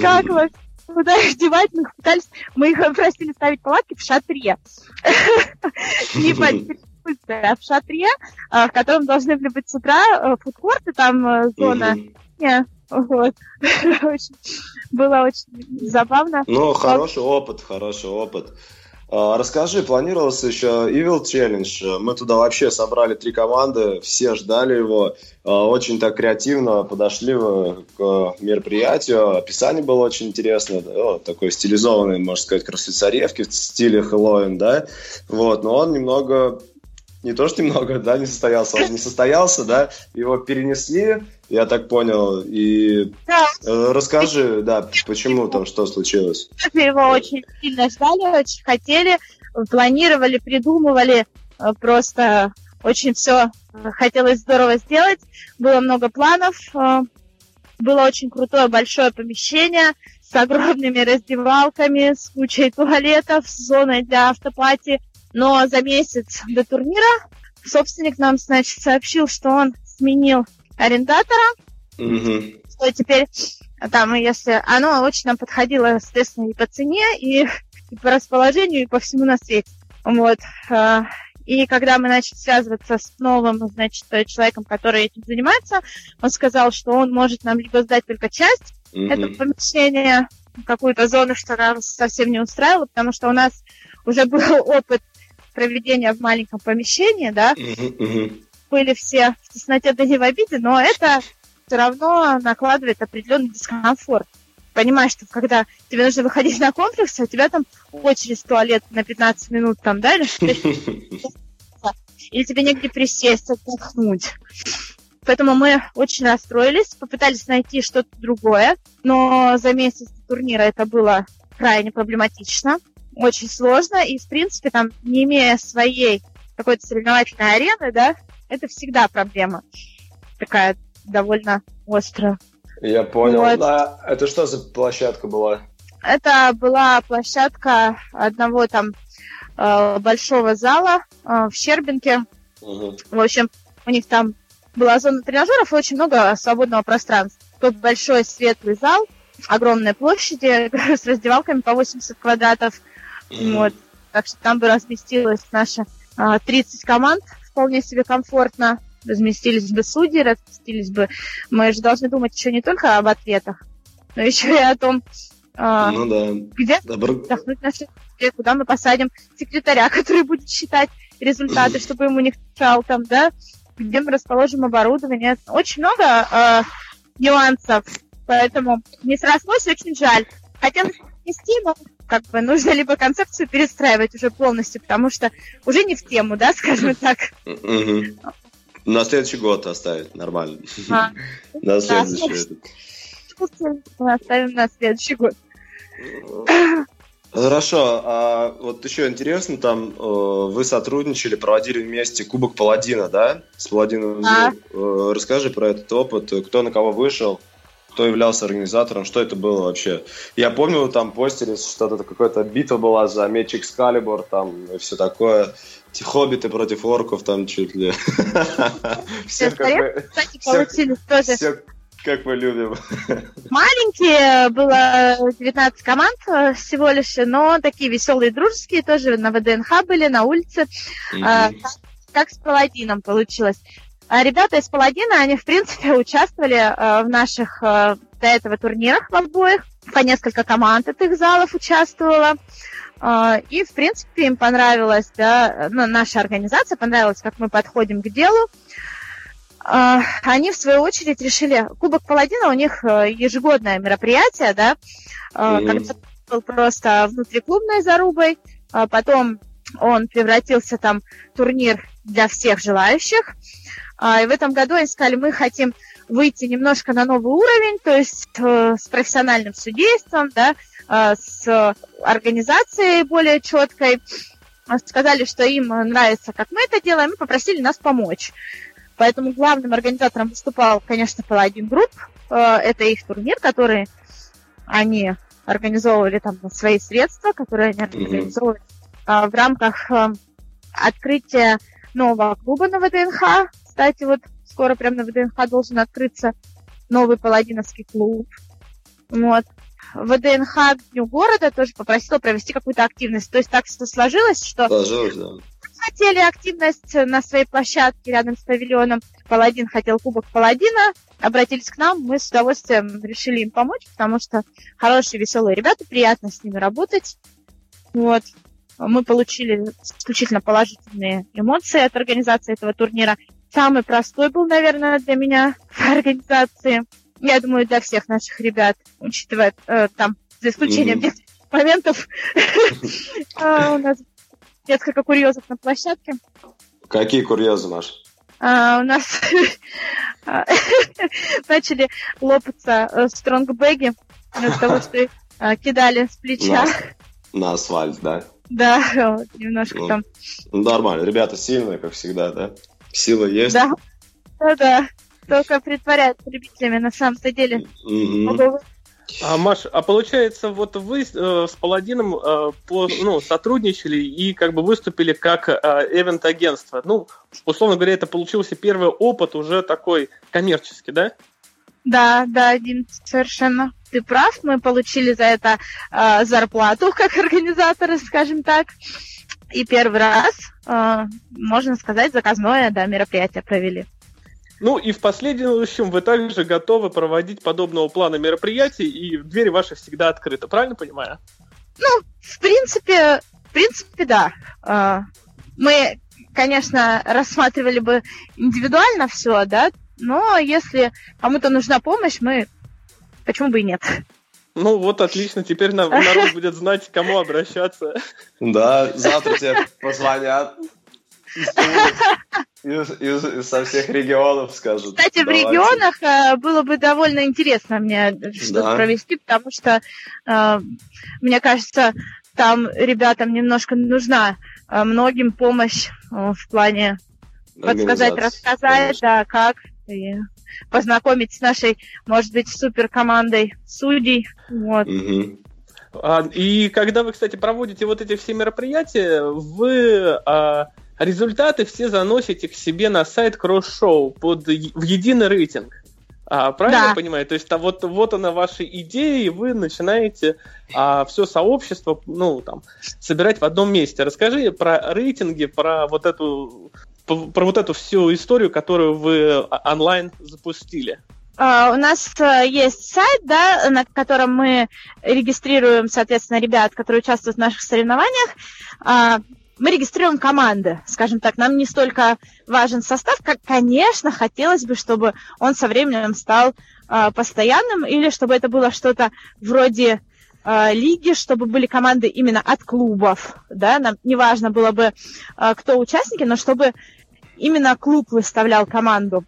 как *laughs* вообще? Куда их девать, мы пытались, мы их просили ставить палатки в шатре. *laughs* Не а в шатре, а, в котором должны были быть с утра э, фудкорты, там э, зона. Вот. *laughs* Было очень забавно. Ну, хороший опыт, хороший опыт. А, расскажи, планировался еще Evil Challenge. Мы туда вообще собрали три команды, все ждали его. А, очень так креативно подошли к мероприятию. Описание было очень интересное. Да? Такой стилизованный, можно сказать, кроссфит в стиле Хэллоуин, да? Вот, но он немного не то что немного, да, не состоялся, он не состоялся, да, его перенесли, я так понял, и да. Э, расскажи, да, почему там, что случилось. Его очень сильно ждали, очень хотели, планировали, придумывали, э, просто очень все хотелось здорово сделать, было много планов, э, было очень крутое большое помещение с огромными раздевалками, с кучей туалетов, с зоной для автопати, но за месяц до турнира собственник нам, значит, сообщил, что он сменил арендатора. Угу. Что теперь там, если оно очень нам подходило, соответственно, и по цене, и, и по расположению, и по всему на свете. Вот. А, и когда мы начали связываться с новым, значит, человеком, который этим занимается, он сказал, что он может нам либо сдать только часть mm-hmm. этого помещения, какую-то зону, что нам совсем не устраивало, потому что у нас уже был *laughs* опыт проведения в маленьком помещении, да, uh-huh, были все в тесноте да не в обиде, но это все равно накладывает определенный дискомфорт. Понимаешь, что когда тебе нужно выходить на комплекс, а у тебя там очередь в туалет на 15 минут там, да, или или тебе негде присесть, отдохнуть. Поэтому мы очень расстроились, попытались найти что-то другое, но за месяц турнира это было крайне проблематично очень сложно, и, в принципе, там, не имея своей какой-то соревновательной арены, да, это всегда проблема такая довольно острая. Я понял. Вот. А это что за площадка была? Это была площадка одного там э, большого зала э, в Щербинке. Угу. В общем, у них там была зона тренажеров и очень много свободного пространства. Тот большой светлый зал, огромная площадь *laughs* с раздевалками по 80 квадратов. Вот. Так что там бы разместилось наши а, 30 команд вполне себе комфортно. Разместились бы судьи, разместились бы... Мы же должны думать еще не только об ответах, но еще и о том, а, ну, да. где Добро... отдохнуть наши куда мы посадим секретаря, *laughs* который будет считать результаты, чтобы ему не кричал там, да, где мы расположим оборудование. Очень много э, нюансов, поэтому не срослось, очень жаль. Хотелось нести, но как бы нужно либо концепцию перестраивать уже полностью, потому что уже не в тему, да, скажем так. На следующий год оставить, нормально. А. На следующий. Мы оставим на следующий год. Хорошо, а вот еще интересно, там э, вы сотрудничали, проводили вместе Кубок Паладина, да? С Паладином. А. Э, расскажи про этот опыт, кто на кого вышел, кто являлся организатором, что это было вообще. Я помню, там постили, что-то какая-то битва была за меч Экскалибур, там, и все такое. Хоббиты против орков, там чуть ли. *laughs* Все как мы... Как любим. *laughs* Маленькие, было 19 команд э, всего лишь, но такие веселые, дружеские, тоже на ВДНХ были, на улице. Mm-hmm. Как с Паладином получилось. А ребята из Паладина, они, в принципе, участвовали э, в наших э, до этого турнирах в обоих. По несколько команд от их залов участвовала. Э, и, в принципе, им понравилось, да, ну, наша организация понравилась, как мы подходим к делу. Они, в свою очередь, решили... Кубок Паладина у них ежегодное мероприятие, да, mm-hmm. когда был просто внутриклубной зарубой, а потом он превратился там в турнир для всех желающих. И в этом году они сказали, мы хотим выйти немножко на новый уровень, то есть э, с профессиональным судейством, да, э, с организацией более четкой. Сказали, что им нравится, как мы это делаем, и попросили нас помочь. Поэтому главным организатором выступал, конечно, Paladin Group. Э, это их турнир, который они организовывали там свои средства, которые они организовывали mm-hmm. в рамках открытия нового клуба на ВДНХ кстати, вот скоро прям на ВДНХ должен открыться новый паладиновский клуб. Вот. ВДНХ к Дню города тоже попросила провести какую-то активность. То есть так все сложилось, что... Сложилось, да. Хотели активность на своей площадке рядом с павильоном. Паладин хотел кубок Паладина. Обратились к нам, мы с удовольствием решили им помочь, потому что хорошие, веселые ребята, приятно с ними работать. Вот. Мы получили исключительно положительные эмоции от организации этого турнира самый простой был, наверное, для меня в организации. Я думаю, для всех наших ребят, учитывая э, там, за исключением mm-hmm. моментов, *laughs* а, у нас несколько курьезов на площадке. Какие курьезы, Маш? А, у нас *laughs* начали лопаться э, стронгбеги из того, что э, кидали с плеча. На, на асфальт, да? Да, вот, немножко ну, там. Нормально. Ребята сильные, как всегда, да? Сила есть? Да, да, да. Только притворяются любителями на самом-то деле. Mm-hmm. А, Маш, а получается, вот вы э, с Паладином э, по, ну, сотрудничали и как бы выступили как э, эвент-агентство. Ну, условно говоря, это получился первый опыт уже такой коммерческий, да? Да, да, Дим, совершенно. Ты прав, мы получили за это э, зарплату *laughs* как организаторы, скажем так. И первый раз, э, можно сказать, заказное да, мероприятие провели. Ну и в последующем вы также готовы проводить подобного плана мероприятий, и двери ваши всегда открыты, правильно понимаю? Ну, в принципе, в принципе, да. А, мы, конечно, рассматривали бы индивидуально все, да, но если кому-то нужна помощь, мы почему бы и нет. Ну вот отлично, теперь народ будет знать, к кому обращаться. Да, завтра тебе позвонят, из, из, из, со всех регионов скажут. Кстати, давайте. в регионах э, было бы довольно интересно мне что-то да. провести, потому что, э, мне кажется, там ребятам немножко нужна э, многим помощь э, в плане подсказать, рассказать, да, как и познакомить с нашей, может быть, супер командой судей. Вот. Угу. И когда вы, кстати, проводите вот эти все мероприятия, вы а, результаты все заносите к себе на сайт кросс-шоу под, в единый рейтинг. А, правильно да. я понимаю? То есть а вот, вот она ваша идея, и вы начинаете а, все сообщество ну, там, собирать в одном месте. Расскажи про рейтинги, про вот эту про вот эту всю историю, которую вы онлайн запустили. Uh, у нас uh, есть сайт, да, на котором мы регистрируем, соответственно, ребят, которые участвуют в наших соревнованиях. Uh, мы регистрируем команды, скажем так. Нам не столько важен состав, как, конечно, хотелось бы, чтобы он со временем стал э, постоянным, или чтобы это было что-то вроде э, лиги, чтобы были команды именно от клубов. Да? Нам не важно было бы, э, кто участники, но чтобы именно клуб выставлял команду.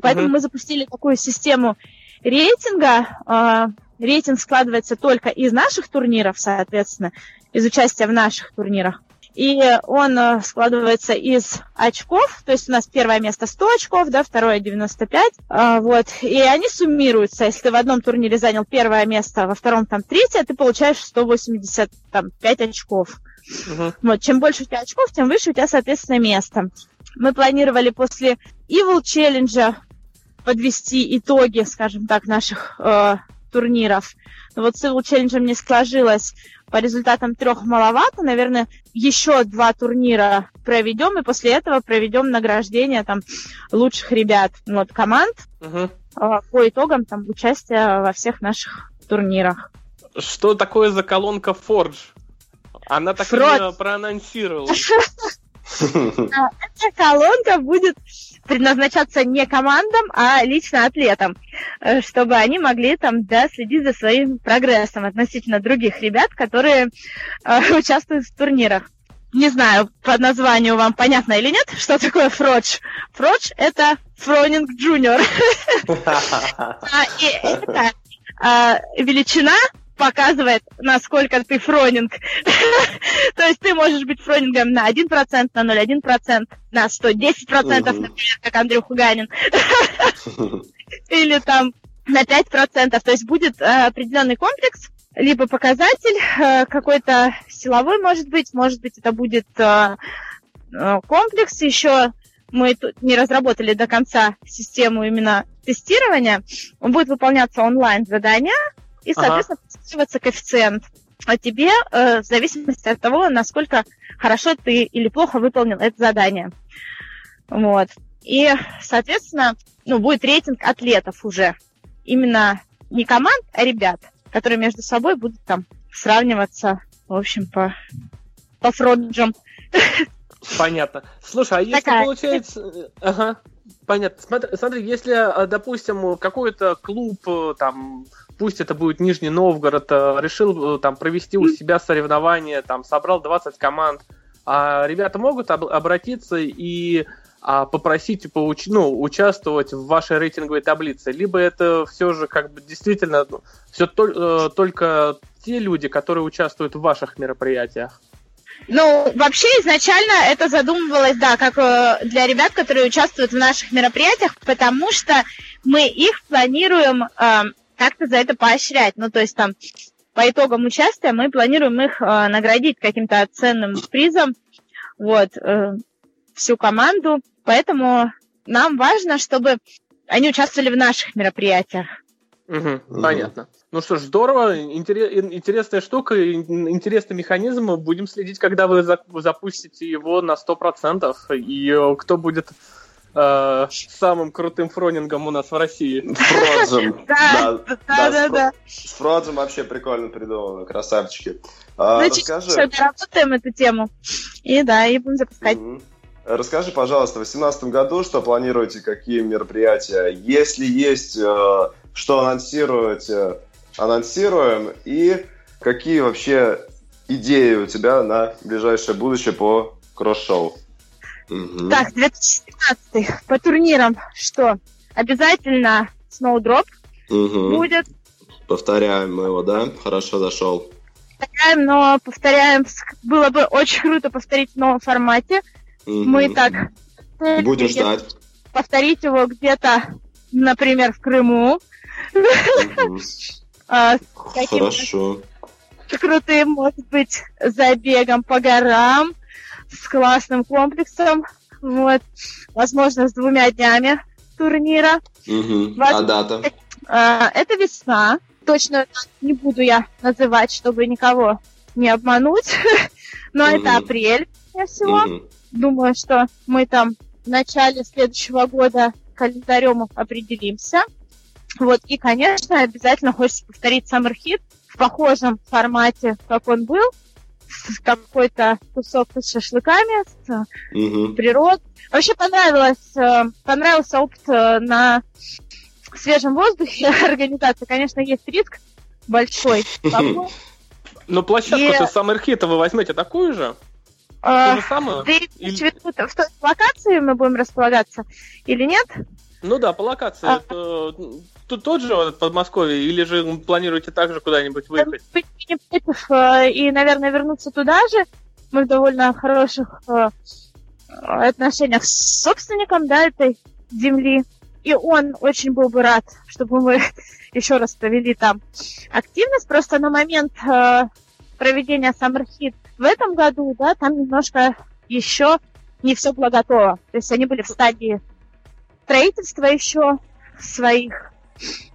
Поэтому mm-hmm. мы запустили такую систему рейтинга. Э, рейтинг складывается только из наших турниров, соответственно, из участия в наших турнирах. И он э, складывается из очков, то есть у нас первое место 100 очков, да, второе 95, а, вот, и они суммируются. Если ты в одном турнире занял первое место, во втором там третье, ты получаешь 185 очков. Uh-huh. Вот, чем больше у тебя очков, тем выше у тебя, соответственно, место. Мы планировали после Evil Challenge подвести итоги, скажем так, наших э, турниров. Но вот с Evil Challenge не сложилось по результатам трех маловато. Наверное, еще два турнира проведем, и после этого проведем награждение там лучших ребят вот, команд угу. по итогам там участия во всех наших турнирах. Что такое за колонка Forge? Она так Фрод. проанонсировала. *laughs* *laughs* Эта колонка будет предназначаться не командам, а лично атлетам, э, чтобы они могли там, да, следить за своим прогрессом относительно других ребят, которые э, *laughs* участвуют в турнирах. Не знаю, по названию вам понятно или нет, что такое фродж. Фродж – это Фронинг Junior. *laughs* А, и это а, величина показывает, насколько ты фронинг. *laughs* То есть ты можешь быть фронингом на 1%, на 0,1%, на 110%, например, как Андрей Хуганин. *laughs* Или там на 5%. То есть будет э, определенный комплекс, либо показатель э, какой-то силовой, может быть, может быть, это будет э, комплекс. Еще мы тут не разработали до конца систему именно тестирования. Он будет выполняться онлайн задания, и, соответственно, ага. подсчитываться коэффициент а тебе э, в зависимости от того, насколько хорошо ты или плохо выполнил это задание. Вот. И, соответственно, ну, будет рейтинг атлетов уже. Именно не команд, а ребят, которые между собой будут там сравниваться, в общем, по, по фроджам. Понятно. Слушай, а если Такая... получается... Э, ага, понятно. Смотри, смотри, если, э, допустим, какой-то клуб там пусть это будет Нижний Новгород, э, решил э, там провести у себя соревнования, там собрал 20 команд, а ребята могут об- обратиться и а, попросить поуч- ну, участвовать в вашей рейтинговой таблице, либо это все же как бы действительно ну, все то- э, только те люди, которые участвуют в ваших мероприятиях? Ну, вообще изначально это задумывалось, да, как для ребят, которые участвуют в наших мероприятиях, потому что мы их планируем как-то за это поощрять. Ну, то есть там по итогам участия мы планируем их э, наградить каким-то ценным призом, вот, э, всю команду. Поэтому нам важно, чтобы они участвовали в наших мероприятиях. Угу, понятно. Ну что ж, здорово, интересная штука, интересный механизм. Будем следить, когда вы запустите его на 100%. И э, кто будет э, самым крутым фронингом у нас в России. Фроджем. *laughs* Да, да, да. С Фроджем вообще прикольно придумано, красавчики. А, Значит, все, доработаем эту тему. И да, и будем запускать. Расскажи, пожалуйста, в 2018 году что планируете, какие мероприятия? Если есть э, что анонсировать, анонсируем, и какие вообще идеи у тебя на ближайшее будущее по кросс-шоу? Угу. Так, 2017 по турнирам что? Обязательно Snowdrop угу. будет. Повторяем мы его, да? Хорошо зашел. Повторяем, но повторяем. Было бы очень круто повторить в новом формате. Угу. Мы так... Будем ждать. Повторить его где-то, например, в Крыму. *laughs* А, Хорошо. Крутым, может быть, забегом по горам с классным комплексом. Вот. Возможно, с двумя днями турнира. Угу. А дата? А, это весна. Точно не буду я называть, чтобы никого не обмануть. *laughs* Но угу. это апрель, скорее всего. Угу. Думаю, что мы там в начале следующего года календарем определимся. Вот, и, конечно, обязательно хочется повторить Summer Hit в похожем формате, как он был, с какой-то кусок с шашлыками, с угу. природ. Вообще понравилось, э, понравился опыт э, на свежем воздухе *laughs* организации. Конечно, есть риск большой. *laughs* Но площадку-то Summer Hit вы возьмете такую же? Самое? Ты Или... в той локации мы будем располагаться или нет? Ну да, по локации. А... Это, тут тот же Подмосковье, или же планируете также куда-нибудь выехать? Не против, э, и, наверное, вернуться туда же. Мы в довольно хороших э, отношениях с собственником, да, этой земли. И он очень был бы рад, чтобы мы *laughs* еще раз провели там активность. Просто на момент э, проведения Summer Hit в этом году, да, там немножко еще не все было готово. То есть они были в стадии строительства еще своих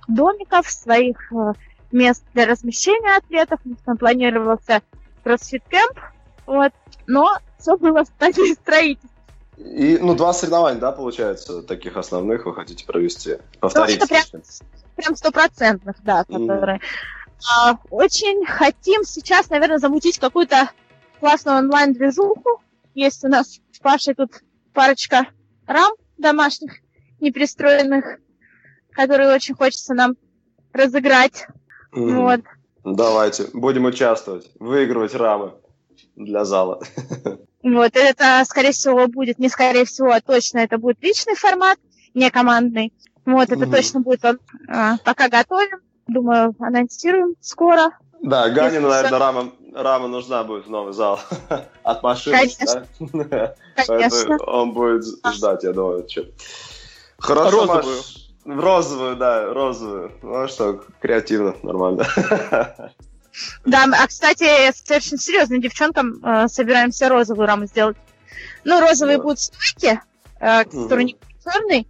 домиков, своих э, мест для размещения атлетов. У там планировался Camp, вот, но все было в стадии *laughs* строительства. И, ну, два соревнования, да, получается, таких основных вы хотите провести? Повторить? Ну, прям, прям стопроцентных, да, которые... Mm. А, очень хотим сейчас, наверное, замутить какую-то классную онлайн-движуху. Есть у нас с Пашей тут парочка рам домашних, непристроенных, которые очень хочется нам разыграть. Mm. Вот. Давайте, будем участвовать, выигрывать рамы для зала. Вот, это, скорее всего, будет, не скорее всего, а точно это будет личный формат, не командный. Вот, это mm точно будет он. А, пока готовим. Думаю, анонсируем скоро. Да, Ганину, наверное, рама, рама нужна будет в новый зал. *laughs* От машины, Конечно. да? Конечно. он будет ждать, я думаю. Что. Хорошо, розовую. Маш. Розовую, да, розовую. Ну что, креативно, нормально. Да, а кстати, совершенно серьезно, девчонкам э, собираемся розовую раму сделать. Ну, розовые да. будут стойки, э, которые не черный,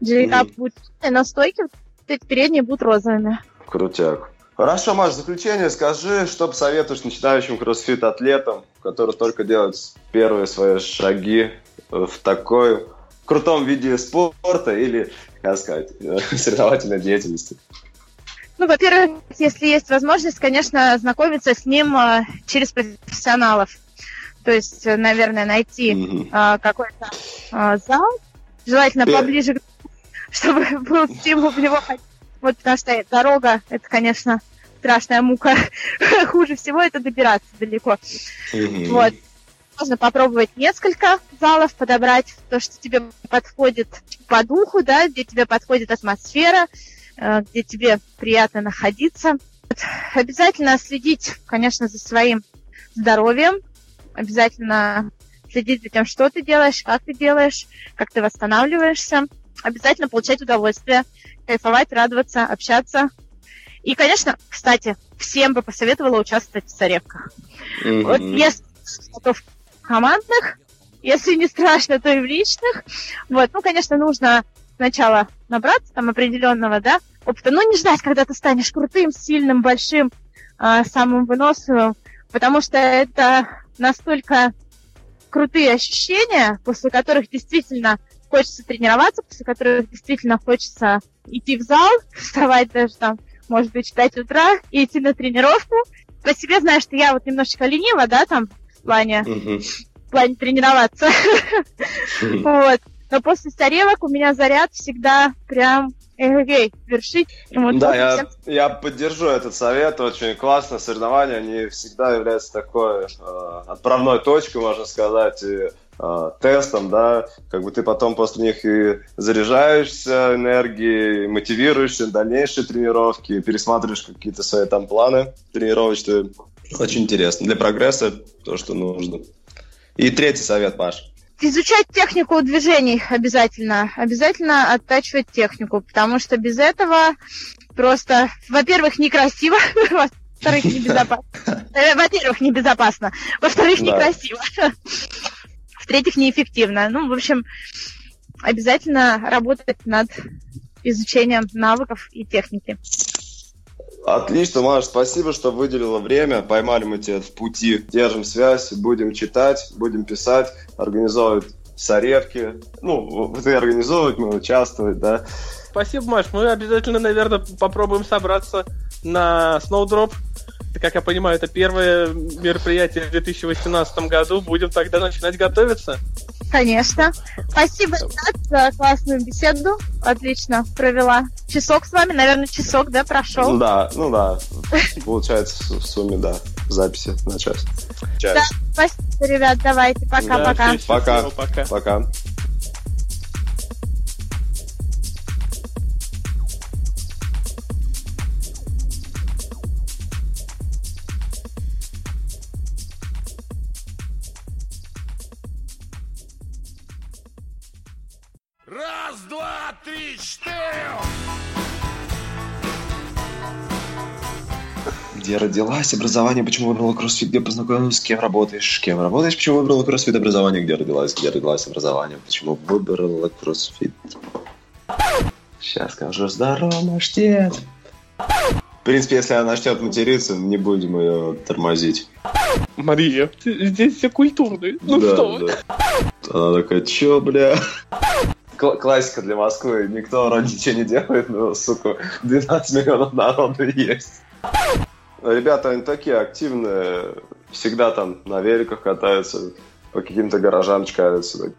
длина угу. будет но стойки эти передние будут розовыми. Крутяк. Хорошо, Маш, в заключение скажи, что посоветуешь начинающим кроссфит-атлетам, которые только делают первые свои шаги в такой крутом виде спорта или, как сказать, *laughs* соревновательной деятельности? Ну, во-первых, если есть возможность, конечно, знакомиться с ним э, через профессионалов. То есть, э, наверное, найти mm-hmm. какой-то зал, желательно Пер... поближе, *laughs* чтобы был стимул в него ходить. Вот потому что дорога, это, конечно, страшная мука. *laughs* Хуже всего это добираться далеко. Mm-hmm. Вот. Можно попробовать несколько залов, подобрать то, что тебе подходит по духу, да, где тебе подходит атмосфера, э, где тебе приятно находиться. Обязательно следить, конечно, за своим здоровьем, обязательно следить за тем, что ты делаешь, как ты делаешь, как ты восстанавливаешься. Обязательно получать удовольствие, кайфовать, радоваться, общаться. И, конечно, кстати, всем бы посоветовала участвовать в соревках. Mm-hmm. Вот если готов командных, если не страшно, то и в личных. Вот, ну, конечно, нужно сначала набраться там определенного, да, опыта, но не ждать, когда ты станешь крутым, сильным, большим, э, самым выносливым, потому что это настолько крутые ощущения, после которых действительно хочется тренироваться, после которых действительно хочется идти в зал, *laughs* вставать даже там, может быть, в 5 утра и идти на тренировку. По себе знаю, что я вот немножечко ленива, да, там, плане, в плане тренироваться. вот. Но после старевок у меня заряд всегда прям эгегей, вершить. Вот да, я, я поддержу этот совет, очень классно. Соревнования, они всегда являются такой э, отправной точкой, можно сказать, и э, тестом, да, как бы ты потом после них и заряжаешься энергией, мотивируешься на дальнейшие тренировки, пересматриваешь какие-то свои там планы тренировочные. Очень интересно. Для прогресса то, что нужно. И третий совет, Паш. Изучать технику движений обязательно. Обязательно оттачивать технику, потому что без этого просто, во-первых, некрасиво, *laughs* во-вторых, небезопасно. *laughs* Э, во-первых, небезопасно. Во-вторых, некрасиво. В-третьих, неэффективно. Ну, в общем, обязательно работать над изучением навыков и техники. Отлично, Маш, спасибо, что выделила время. Поймали мы тебя в пути. Держим связь, будем читать, будем писать, организовывать соревки. Ну, ты организовывать, мы участвовать, да. Спасибо, Маш. Мы обязательно, наверное, попробуем собраться на Snowdrop. Как я понимаю, это первое мероприятие в 2018 году. Будем тогда начинать готовиться. Конечно. Спасибо, за классную беседу. Отлично провела. Часок с вами, наверное, часок, да, прошел? Да, ну да. Получается в сумме, да, записи на час. час. Да, спасибо, ребят, давайте. Пока-пока. Да, пока. Пока. Пока. Где родилась, образование, почему выбрала кроссфит, где познакомилась, с кем работаешь, с кем работаешь, почему выбрала кроссфит, образование, где родилась, где родилась, образование, почему выбрала кроссфит. Сейчас скажу, здорово, маштет. В принципе, если она начнет материться, не будем ее тормозить. Мария, здесь все культурные. Ну да, что да. Она такая, чё, бля? классика для Москвы. Никто вроде ничего не делает, но, сука, 12 миллионов народу есть. Ребята, они такие активные, всегда там на великах катаются, по каким-то гаражам чкаются.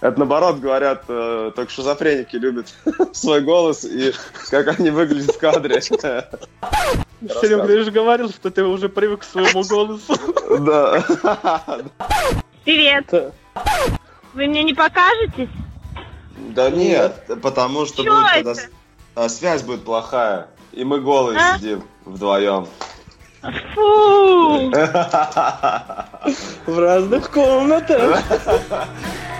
Это наоборот говорят, э, только шизофреники любят *laughs* свой голос и как они выглядят в кадре. Серега, ты же говорил, что ты уже привык к своему голосу. Да. Привет. Вы мне не покажетесь? Да нет, потому что будет, когда а, связь будет плохая, и мы голые а? сидим вдвоем. Фу! *laughs* В разных комнатах. *laughs*